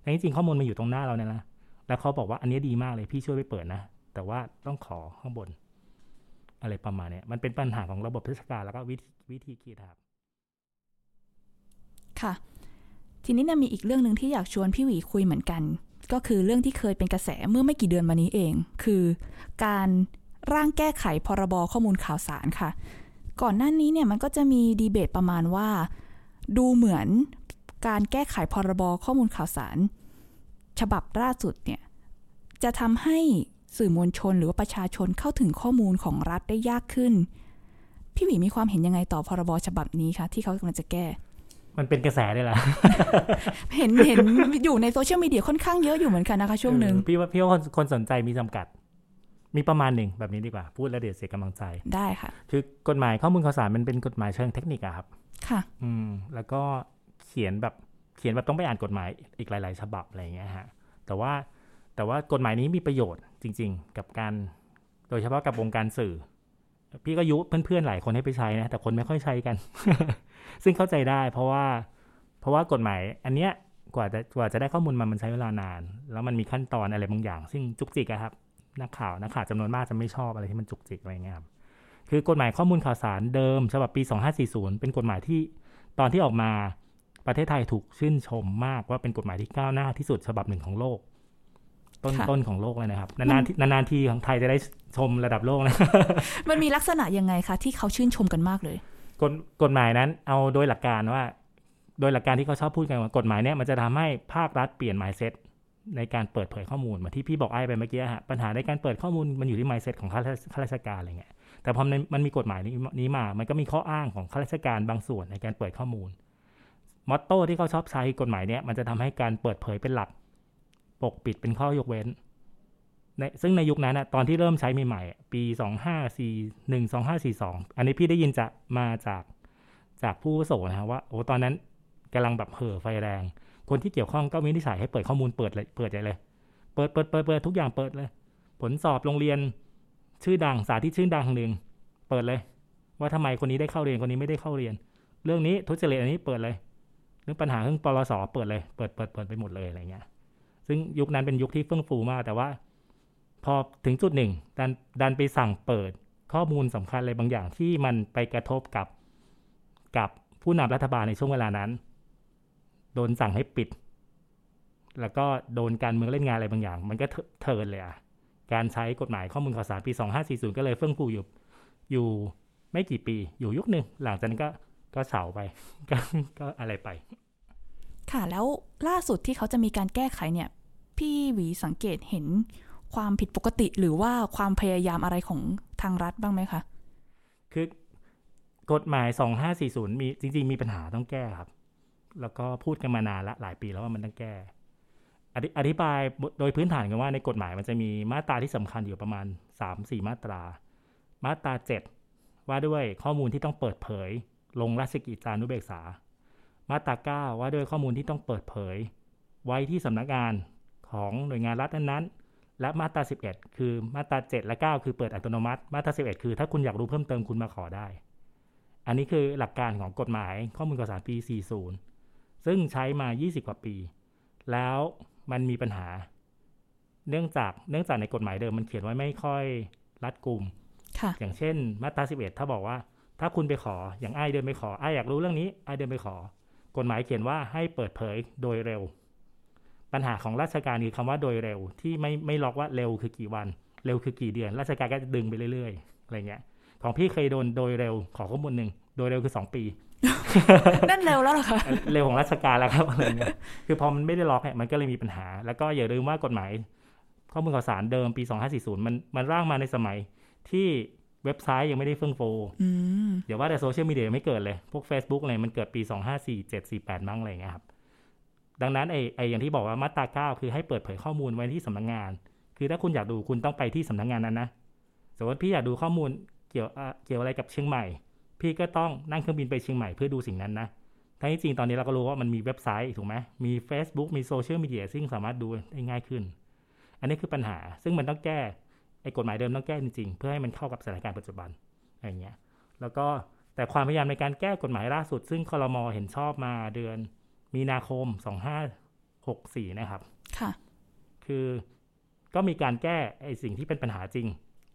แต่จริงๆข้อมูลมันอยู่ตรงหน้าเราเนี่ยนะแล้วเขาบอกว่าอันนี้ดีมากเลยพี่ช่วยไปเปิดนะแต่ว่าต้องขอข้างบน อะไรประมาณเนี้ยมันเป็นปัญหาของระบบราชการแล้วก็วิธีวิธีคิดครับ ค่ะ ทีนี้เนี่ยมีอีกเรื่องหนึ่งที่อยากชวนพี่หวีคุยเหมือนกัน ก็คือเรื่องที่เคยเป็นกระแสเมื่อไม่กี่เดือนมานี้เอง คือการร่างแก้ไขพรบข้อมูลข่าวสารค่ะ ก่อนหน้านี้เนี่ยมันก็จะมีดีเบตประมาณว่า ดูเหมือนการแก้ไขพรบข้อมูลข่าวสาร ฉบับล่าสุดเนี่ยจะทำให้สื่อมวลชนหรือว่าประชาชนเข้าถึงข้อมูลของรัฐได้ยากขึ้น พี่หวีมีความเห็นยังไงต่อพรบฉบับนี้คะที่เขากำลังจะแก้ มันเป็นกระแสเลยล่ะ เห็นเห็นอยู่ในโซเชียลมีเดียค่อนข้างเยอะอยู่เหมือนกันนะคะช่วงหนึ่งเออพี่ว่าพี่ว่าคนคนสนใจมีจำกัด มีประมาณหนึ่งแบบนี้ดีกว่า พูดแล้วเดี๋ยวเสียกำลังใจได้ค่ะ คือกฎหมายข้อมูลข่าวสารมันเป็นกฎหมายเชิงเทคนิคอะครับ ค่ะ อืม แล้วก็เขียนแบบเขียนแบบต้องไปอ่านกฎหมายอีกหลาย ๆ ฉบับอะไรอย่างเงี้ยฮะแต่ว่าแต่ว่ากฎหมายนี้มีประโยชน์จริง ๆ กับการ โดยเฉพาะกับวงการสื่อ พี่ก็ยุเพื่อนๆหลายคนให้ไปใช้นะ แต่คนไม่ค่อยใช้กัน ซึ่งเข้าใจได้เพราะว่า เพราะว่ากฎหมาย อันเนี้ยกว่าจะกว่าจะได้ข้อมูลมามันใช้เวลานาน แล้วมันมีขั้นตอนอะไรบางอย่าง ซึ่งจุกจิกครับนักข่าวนักข่าวจำนวนมากจะไม่ชอบอะไรที่มันจุกจิกอะไรเงี้ยครับคือกฎหมายข้อมูลข่าวสารเดิมฉบับปี 2540 เป็นกฎหมายที่ตอนที่ออกมาประเทศไทยถูกชื่นชมมากว่าเป็นกฎหมายที่ก้าวหน้าที่สุดฉบับหนึ่งของโลก ต้นค่ะต้นของโลกเลยนะครับ นานๆที่นานๆทีของไทยจะได้ชมระดับโลกนะ มันมีลักษณะยังไงคะที่เขาชื่นชมกันมากเลย กฎกฎหมายนั้นเอาโดยหลักการว่า โดยหลักการที่เขาชอบพูดกันว่ากฎหมายเนี้ยมันจะทำให้ภาครัฐเปลี่ยน mindset ในการเปิดเผยข้อมูลเหมาที่พี่บอกไอ้ไปเมื่อกี้ฮะปัญหาในการเปิดข้อมูลมันอยู่ที่ mindset ของข้าราชข้าราชการอะไรเงี้ยแต่พอมันมันมีกฎหมายนี้นี้มา มันก็มีข้ออ้างของข้าราชการบางส่วนในการเปิดข้อมูลมอตโต้ที่เขาชอบใช้กฎหมายเนี้ยมันจะทำให้การเปิดเผยเป็นหลัก ปกปิดเป็นข้อยกเว้นในซึ่งในยุคนั้นนะตอนที่เริ่มใช้ใหม่ๆ ปีสองห้าสี่หนึ่งสองห้าสี่สองอันนี้พี่ได้ยินจะมาจากจากผู้อาวุโสนะว่าโอ้ตอนนั้นกำลังแบบเห่อไฟแรง คนที่เกี่ยวข้องก็มีนิสัยให้เปิดข้อมูลเปิดเลยเปิดใหญ่เลย เปิดเปิดเปิดเปิดทุกอย่างเปิดเลย ผลสอบโรงเรียนชื่อดังสาธิตชื่อดังหนึ่งเปิดเลย ว่าทำไมคนนี้ได้เข้าเรียนคนนี้ไม่ได้เข้าเรียน เรื่องนี้ทุจริตอันนี้เปิดเลยเรื่องปัญหาเรื่องปลสเปิดเลย เปิดเปิดเปิดไปหมดเลยอะไรเงี้ย ซึ่งยุคนั้นเป็นยุคที่เฟื่องฟูมาก แต่ว่าพอถึงจุดหนึ่งดันดันไปสั่งเปิดข้อมูลสำคัญอะไรบางอย่างที่มันไปกระทบกับกับผู้นำรัฐบาลในช่วงเวลานั้น โดนสั่งให้ปิด แล้วก็โดนการเมืองเล่นงานอะไรบางอย่าง มันก็เทินเลยอะการใช้กฎหมายข้อมูลข่าวสารปี 2540 ก็เลยเฟื่องฟูอยู่อยู่ไม่กี่ปี อยู่ยุคหนึ่งหลังจากนั้นก็ก็เฉาไปก็ก็อะไรไป ค่ะแล้วล่าสุดที่เขาจะมีการแก้ไขเนี่ย พี่หวีสังเกตเห็นความผิดปกติหรือว่าความพยายามอะไรของทางรัฐบ้างไหมคะ คือกฎหมาย 2540 มีจริง ๆ มีปัญหาต้องแก้ครับ แล้วก็พูดกันมานานละหลายปีแล้วว่ามันต้องแก้ อธิบายโดยพื้นฐานกันว่าในกฎหมายมันจะมีมาตราที่สำคัญอยู่ประมาณ 3-4 มาตรา มาตรา 7 ว่าด้วยข้อมูลที่ต้องเปิดเผย ลงราชกิจจานุเบกษา มาตรา 9 ว่าด้วยข้อมูลที่ต้องเปิดเผย ไว้ที่สำนักงานของหน่วยงานรัฐนั้นๆ และมาตรา 11 คือมาตรา 7 และ 9 คือเปิดอัตโนมัติ มาตรา 11 คือถ้าคุณอยากรู้เพิ่มเติมคุณมาขอได้ อันนี้คือหลักการของกฎหมายข้อมูลข่าวสารปี 40 ซึ่งใช้มา 20 กว่าปี แล้วมันมีปัญหา เนื่องจากเนื่องจากในกฎหมายเดิมมันเขียนไว้ไม่ค่อยรัดกุมค่ะอย่างเช่น มาตรา 11 ถ้าบอกว่า ถ้าคุณไปขออย่างไอ้ายเดินไปขอไอ้ายอยากรู้เรื่องนี้ไอ้ายเดินไปขอ กฎหมายเขียนว่าให้เปิดเผยโดยเร็ว ปัญหาของราชการคือคำว่าโดยเร็ว ที่ไม่ไม่ล็อกว่าเร็วคือกี่วัน เร็วคือกี่เดือน ราชการก็จะดึงไปเรื่อยๆอะไรเงี้ย ของพี่เคยโดนโดยเร็วขอข้อมูลหนึ่งโดยเร็วคือสองปี นั่นเร็วแล้วเหรอคะ เร็วของราชการแล้วครับอะไรเงี้ยคือพอมันไม่ได้ล็อกเนี่ยมันก็เลยมีปัญหา แล้วก็อย่าลืมว่ากฎหมาย ข้อมูลข่าวสารเดิมปี 2540 มันมันร่างมาในสมัยที่ เว็บไซต์ยังไม่ได้เฟื่องฟูอืมเดี๋ยวว่าแต่โซเชียลมีเดียไม่เกิดเลย พวก Facebook อะไรมันเกิดปี 254748มั้งอะไรเงี้ยครับ ดังนั้นไอ้ไอ้อย่างที่บอกว่ามาตรา9คือให้เปิดเผยข้อมูลไว้ที่สำนักงาน คือถ้าคุณอยากดูคุณต้องไปที่สำนักงานนั้นนะ สมมติพี่อยากดูข้อมูลเกี่ยวอะเกี่ยวอะไรกับเชียงใหม่ พี่ก็ต้องนั่งเครื่องบินไปเชียงใหม่เพื่อดูสิ่งนั้นนะทั้งที่จริงตอนนี้เราก็รู้ว่ามันมีเว็บไซต์ถูกไหมมี Facebook มีโซเชียลมีเดียซึ่งสามารถดูได้ง่ายขึ้น อันนี้คือปัญหาซึ่งมันต้องแก้ ไอ้กฎหมายเดิมต้องแก้จริงๆ เพื่อให้มันเข้ากับสถานการณ์ปัจจุบันอะไรเงี้ย แล้วก็แต่ความพยายามในการแก้กฎหมายล่าสุด ซึ่งคลมเห็นชอบมาเดือนมีนาคม 2564 นะครับ ค่ะ คือก็มีการแก้ไอ้สิ่งที่เป็นปัญหาจริง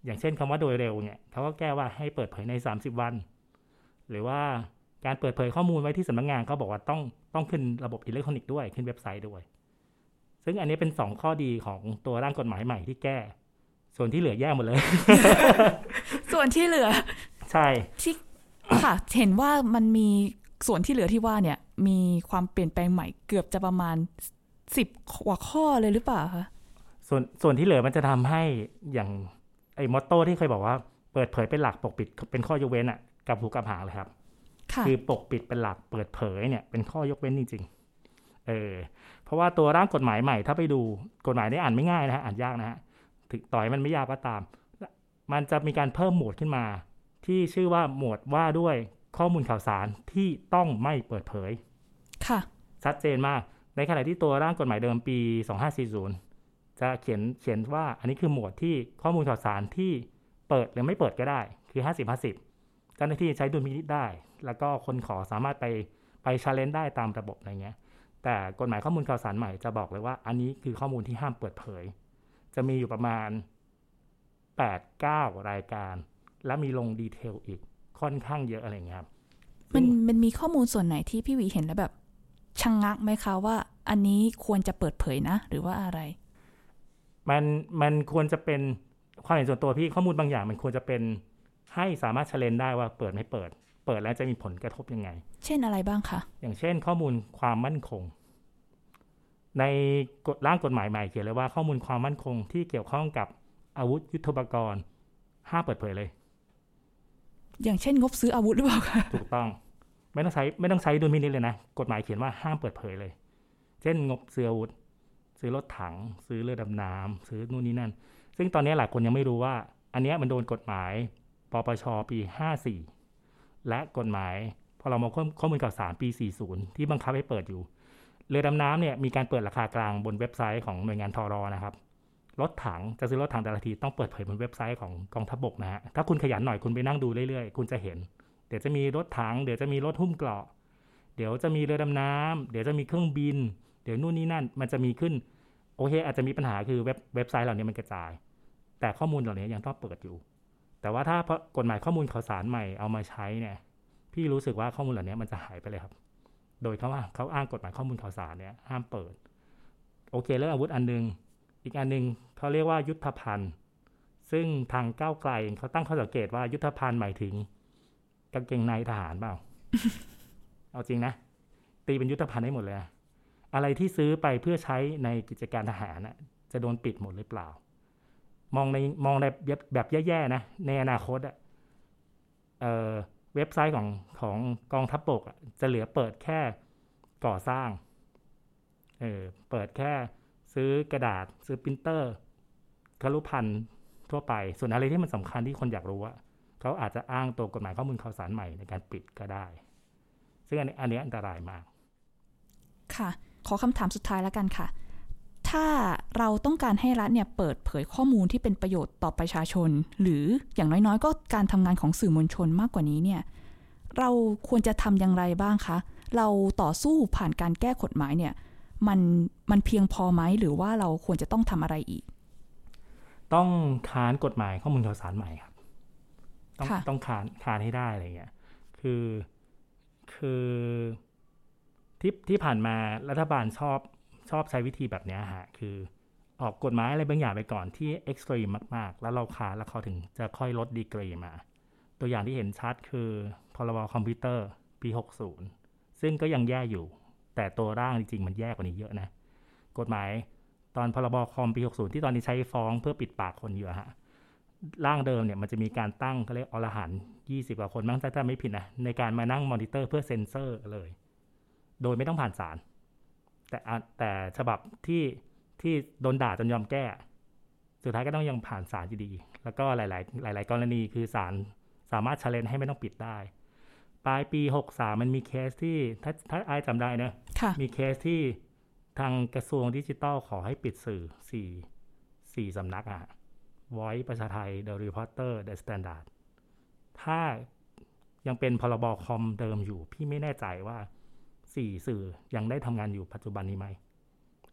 อย่างเช่นคำว่าโดยเร็วเนี่ยเขาก็แก้ว่าให้เปิดเผยใน 30 วัน หรือว่าการเปิดเผยข้อมูลไว้ที่สำนักงานเขาบอกว่าต้องต้องขึ้นระบบอิเล็กทรอนิกส์ด้วยขึ้นเว็บไซต์ด้วย ซึ่งอันนี้เป็นสองข้อดีของตัวร่างกฎหมายใหม่ที่แก้ ส่วนที่เหลือแย่หมดเลย ส่วนที่เหลือ ใช่ที่ค่ะ เห็นว่ามันมีส่วนที่เหลือที่ว่าเนี่ย มีความเปลี่ยนแปลงใหม่เกือบจะประมาณสิบกว่าข้อเลยหรือเปล่าคะส่วนส่วนที่เหลือมันจะทำให้อย่างไอ้มอตโต้ที่เคยบอกว่าเปิดเผยเป็นหลักปกปิดเป็นข้อยกเว้นอะกับหูกับหางเลยครับค่ะคือปกปิดเป็นหลักเปิดเผยเนี่ยเป็นข้อยกเว้นจริงๆเออเพราะว่าตัวร่างกฎหมายใหม่ถ้าไปดูกฎหมายนี่อ่านไม่ง่ายนะฮะอ่านยากนะฮะ ถึงต่อยมันไม่ยากก็ตาม มันจะมีการเพิ่มหมวดขึ้นมา ที่ชื่อว่าหมวดว่าด้วยข้อมูลข่าวสารที่ต้องไม่เปิดเผย ค่ะ ชัดเจนมาก ในขณะที่ตัวร่างกฎหมายเดิมปี 2540 จะเขียนเขียนว่าอันนี้คือหมวดที่ข้อมูลข่าวสารที่เปิดหรือไม่เปิดก็ได้ คือ 50 50เจ้าหน้าที่ใช้ดุลพินิจได้ แล้วก็คนขอสามารถไปไป challenge ได้ตามระบบอะไรเงี้ย แต่กฎหมายข้อมูลข่าวสารใหม่จะบอกเลยว่า อันนี้คือข้อมูลที่ห้ามเปิดเผย จะมีอยู่ประมาณ 8 9 รายการ และมีลง detail อีกค่อนข้างเยอะอะไรเงี้ยครับมันมันมีข้อมูลส่วนไหนที่พี่หวีเห็นแล้วแบบชะงงักไหมคะว่า อันนี้ควรจะเปิดเผยนะ หรือว่าอะไร มันมันควรจะเป็นความเห็นส่วนตัวพี่ข้อมูลบางอย่าง มันควรจะเป็นให้สามารถเชลนได้ว่าเปิดไม่เปิด เปิดแล้วจะมีผลกระทบยังไง เช่นอะไรบ้างคะอย่างเช่น ข้อมูลความมั่นคง ในกฎร่างกฎหมายใหม่เขียนเลยว่าข้อมูลความมั่นคงที่เกี่ยวข้องกับอาวุธยุทโธปกรณ์ห้ามเปิดเผยเลย อย่างเช่นงบซื้ออาวุธหรือเปล่าคะถูกต้อง ไม่ต้องใช้ไม่ต้องใช้ดุลพินิจเลยนะกฎหมายเขียนว่าห้ามเปิดเผยเลย เช่นงบซื้ออาวุธ ซื้อรถถัง ซื้อเรือดำน้ำซื้อนู่นนี่นั่น ซึ่งซึ่งตอนนี้หลายคนยังไม่รู้ว่า อันเนี้ยมันโดนกฎหมายปปชปี 54 และกฎหมายพอเรามาข้อมูลข่าวสารปี 40 ที่บังคับให้เปิดอยู่ เรือดำน้ำเนี่ยมีการเปิดราคากลางบนเว็บไซต์ของหน่วยงานทอรอนะครับรถถังจะซื้อรถถังแต่ละทีต้องเปิดเผยบนเว็บไซต์ของกองทัพบกนะฮะถ้าคุณขยันหน่อยคุณไปนั่งดูเรื่อยๆ คุณจะเห็น เดี๋ยวจะมีรถถังเดี๋ยวจะมีรถหุ้มเกราะ เดี๋ยวจะมีเรือดำน้ำเดี๋ยวจะมีเครื่องบิน เดี๋ยวนู่นนี่นั่นมันจะมีขึ้นโอเค อาจจะมีปัญหาคือเว็บเว็บไซต์เหล่านี้มันกระจาย แต่ข้อมูลเหล่านี้ยังต้องเปิดอยู่ แต่ว่าถ้ากฎหมายข้อมูลข่าวสารใหม่เอามาใช้เนี่ยพี่รู้สึกว่าข้อมูลเหล่านี้มันจะหายไปเลยครับ โดยเขาว่าเขาอ้างกฎหมายข้อมูลข่าวสารเนี่ยห้ามเปิด โอเคเรื่องอาวุธอันนึง อีกอันนึงเขาเรียกว่ายุทธภัณฑ์ ซึ่งทางก้าวไกลเขาตั้งข้อสังเกตว่ายุทธภัณฑ์หมายถึงกางเกงในทหารเปล่า เอาจริงนะ ตีเป็นยุทธภัณฑ์ให้หมดเลย อะไรที่ซื้อไปเพื่อใช้ในกิจการทหารน่ะจะโดนปิดหมดหรือเปล่า มองในมองในแบบแย่ๆนะ ในอนาคตอะเอ่อ เว็บไซต์ของของกองทัพบกจะเหลือเปิดแค่ก่อสร้าง เออ เปิดแค่ซื้อกระดาษซื้อปรินเตอร์คลุพันธ์ทั่วไป ส่วนอะไรที่มันสำคัญที่คนอยากรู้อะเขาอาจจะอ้างตัวกฎหมายข้อมูลข่าวสารใหม่ในการปิดก็ได้ ซึ่งอันนี้อันนี้อันตรายมาก ค่ะ ขอคำถามสุดท้ายแล้วกันค่ะ ถ้าเราต้องการให้รัฐเนี่ยเปิดเผยข้อมูลที่เป็นประโยชน์ต่อประชาชน หรืออย่างน้อยๆ ก็การทำงานของสื่อมวลชนมากกว่านี้เนี่ยเราควรจะทำอย่างไรบ้างคะ เราต่อสู้ผ่านการแก้กฎหมายเนี่ยมันมันเพียงพอไหมหรือว่าเราควรจะต้องทำอะไรอีก ต้องค้านกฎหมายข้อมูลข่าวสารใหม่ครับต้องค่ะต้องค้านค้านให้ได้อะไรเงี้ยคือคือที่ที่ผ่านมารัฐบาลชอบ ชอบใช้วิธีแบบนี้ฮะคือออกกฎหมายอะไรบางอย่างไปก่อนที่เอ็กซ์ตรีมมาก ๆ แล้วเราค้าแล้วเขาถึงจะค่อยลดดีกรีมา ตัวอย่างที่เห็นชัดคือพรบคอมพิวเตอร์ปี 60 ซึ่งก็ยังแย่อยู่ แต่ตัวร่างจริง ๆ มันแย่กว่านี้เยอะนะ กฎหมายตอนพรบคอมปี 60 ที่ตอนนี้ใช้ฟ้องเพื่อปิดปากคนอยู่อะฮะร่างเดิมเนี่ยมันจะมีการตั้งเขาเรียกอรหันต์ยี่สิบกว่าคนมั้งถ้าไม่ผิดนะในการมานั่งมอนิเตอร์เพื่อเซ็นเซอร์เลย โดยไม่ต้องผ่านศาล แต่อะแต่ฉบับที่ที่โดนด่าจนยอมแก้ สุดท้ายก็ต้องยังผ่านศาลอยู่ดี แล้วก็หลาย ๆ หลาย ๆ กรณีคือศาลสามารถช l เลนให้ไม่ต้องปิดได้ ปลายปี 63 มันมีเคสที่ถ้าถ้าไอายจำได้นะค่ะมีเคสที่ทางกระทรวงดิจิทัลขอให้ปิดสื่อสี่สี่สำนักอะ Voice ประชาไทย The Reporters The Standard ถ้ายังเป็นพรบคอมเดิมอยู่ พี่ไม่แน่ใจว่า สี่สื่อยังได้ทำงานอยู่ปัจจุบันนี้ไหม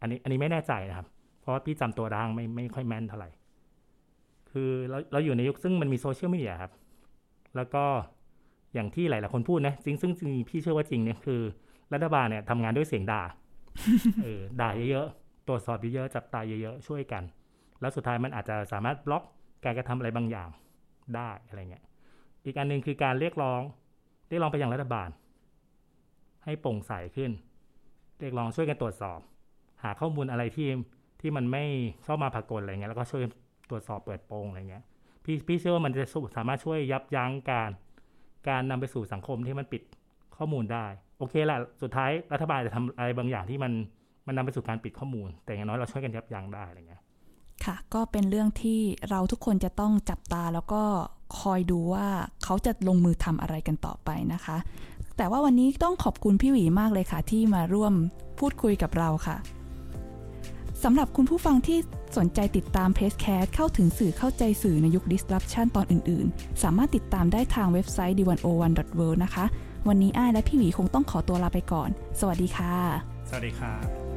อันนี้อันนี้ไม่แน่ใจนะครับ เพราะว่าพี่จำตัวร่างไม่ไม่ค่อยแม่นเท่าไหร่ คือเราเราอยู่ในยุคซึ่งมันมีโซเชียลมีเดียครับ แล้วก็อย่างที่หลาย ๆ คนพูดนะจริงซึ่งจริงพี่เชื่อว่าจริงเนี่ยคือ รัฐบาลเนี่ยทำงานด้วยเสียงด่าเออด่าเยอะๆตรวจสอบเยอะๆจับตาเยอะๆช่วยกัน แล้วสุดท้ายมันอาจจะสามารถบล็อกการกระทำอะไรบางอย่างได้อะไรเงี้ยอีกอันหนึ่งคือการเรียกร้องเรียกร้องไปยังรัฐบาล ให้โปร่งใสขึ้น เรียกร้องช่วยกันตรวจสอบ หาข้อมูลอะไรที่ที่มันไม่ชอบมาพากลอะไรเงี้ยแล้วก็ช่วยตรวจสอบเปิดโปงอะไรเงี้ยพี่พี่เชื่อว่ามันจะสามารถช่วยยับยั้งการ การนำไปสู่สังคมที่มันปิดข้อมูลได้ โอเคละสุดท้ายรัฐบาลจะทำอะไรบางอย่างที่มันมันนำไปสู่การปิดข้อมูล แต่อย่างน้อยเราช่วยกันยับยั้งได้อะไรเงี้ยค่ะ ก็เป็นเรื่องที่เราทุกคนจะต้องจับตาแล้วก็คอยดูว่าเขาจะลงมือทำอะไรกันต่อไปนะคะ แต่ว่าวันนี้ต้องขอบคุณพี่หวีมากเลยค่ะ ที่มาร่วมพูดคุยกับเราค่ะสำหรับคุณผู้ฟังที่สนใจติดตามเพจแคสเข้าถึงสื่อเข้าใจสื่อในยุค disruption ตอนอื่น ๆ สามารถติดตามได้ทางเว็บไซต์ d101.world นะคะ วันนี้อ้ายและพี่หวีคงต้องขอตัวลาไปก่อน สวัสดีค่ะ สวัสดีครับ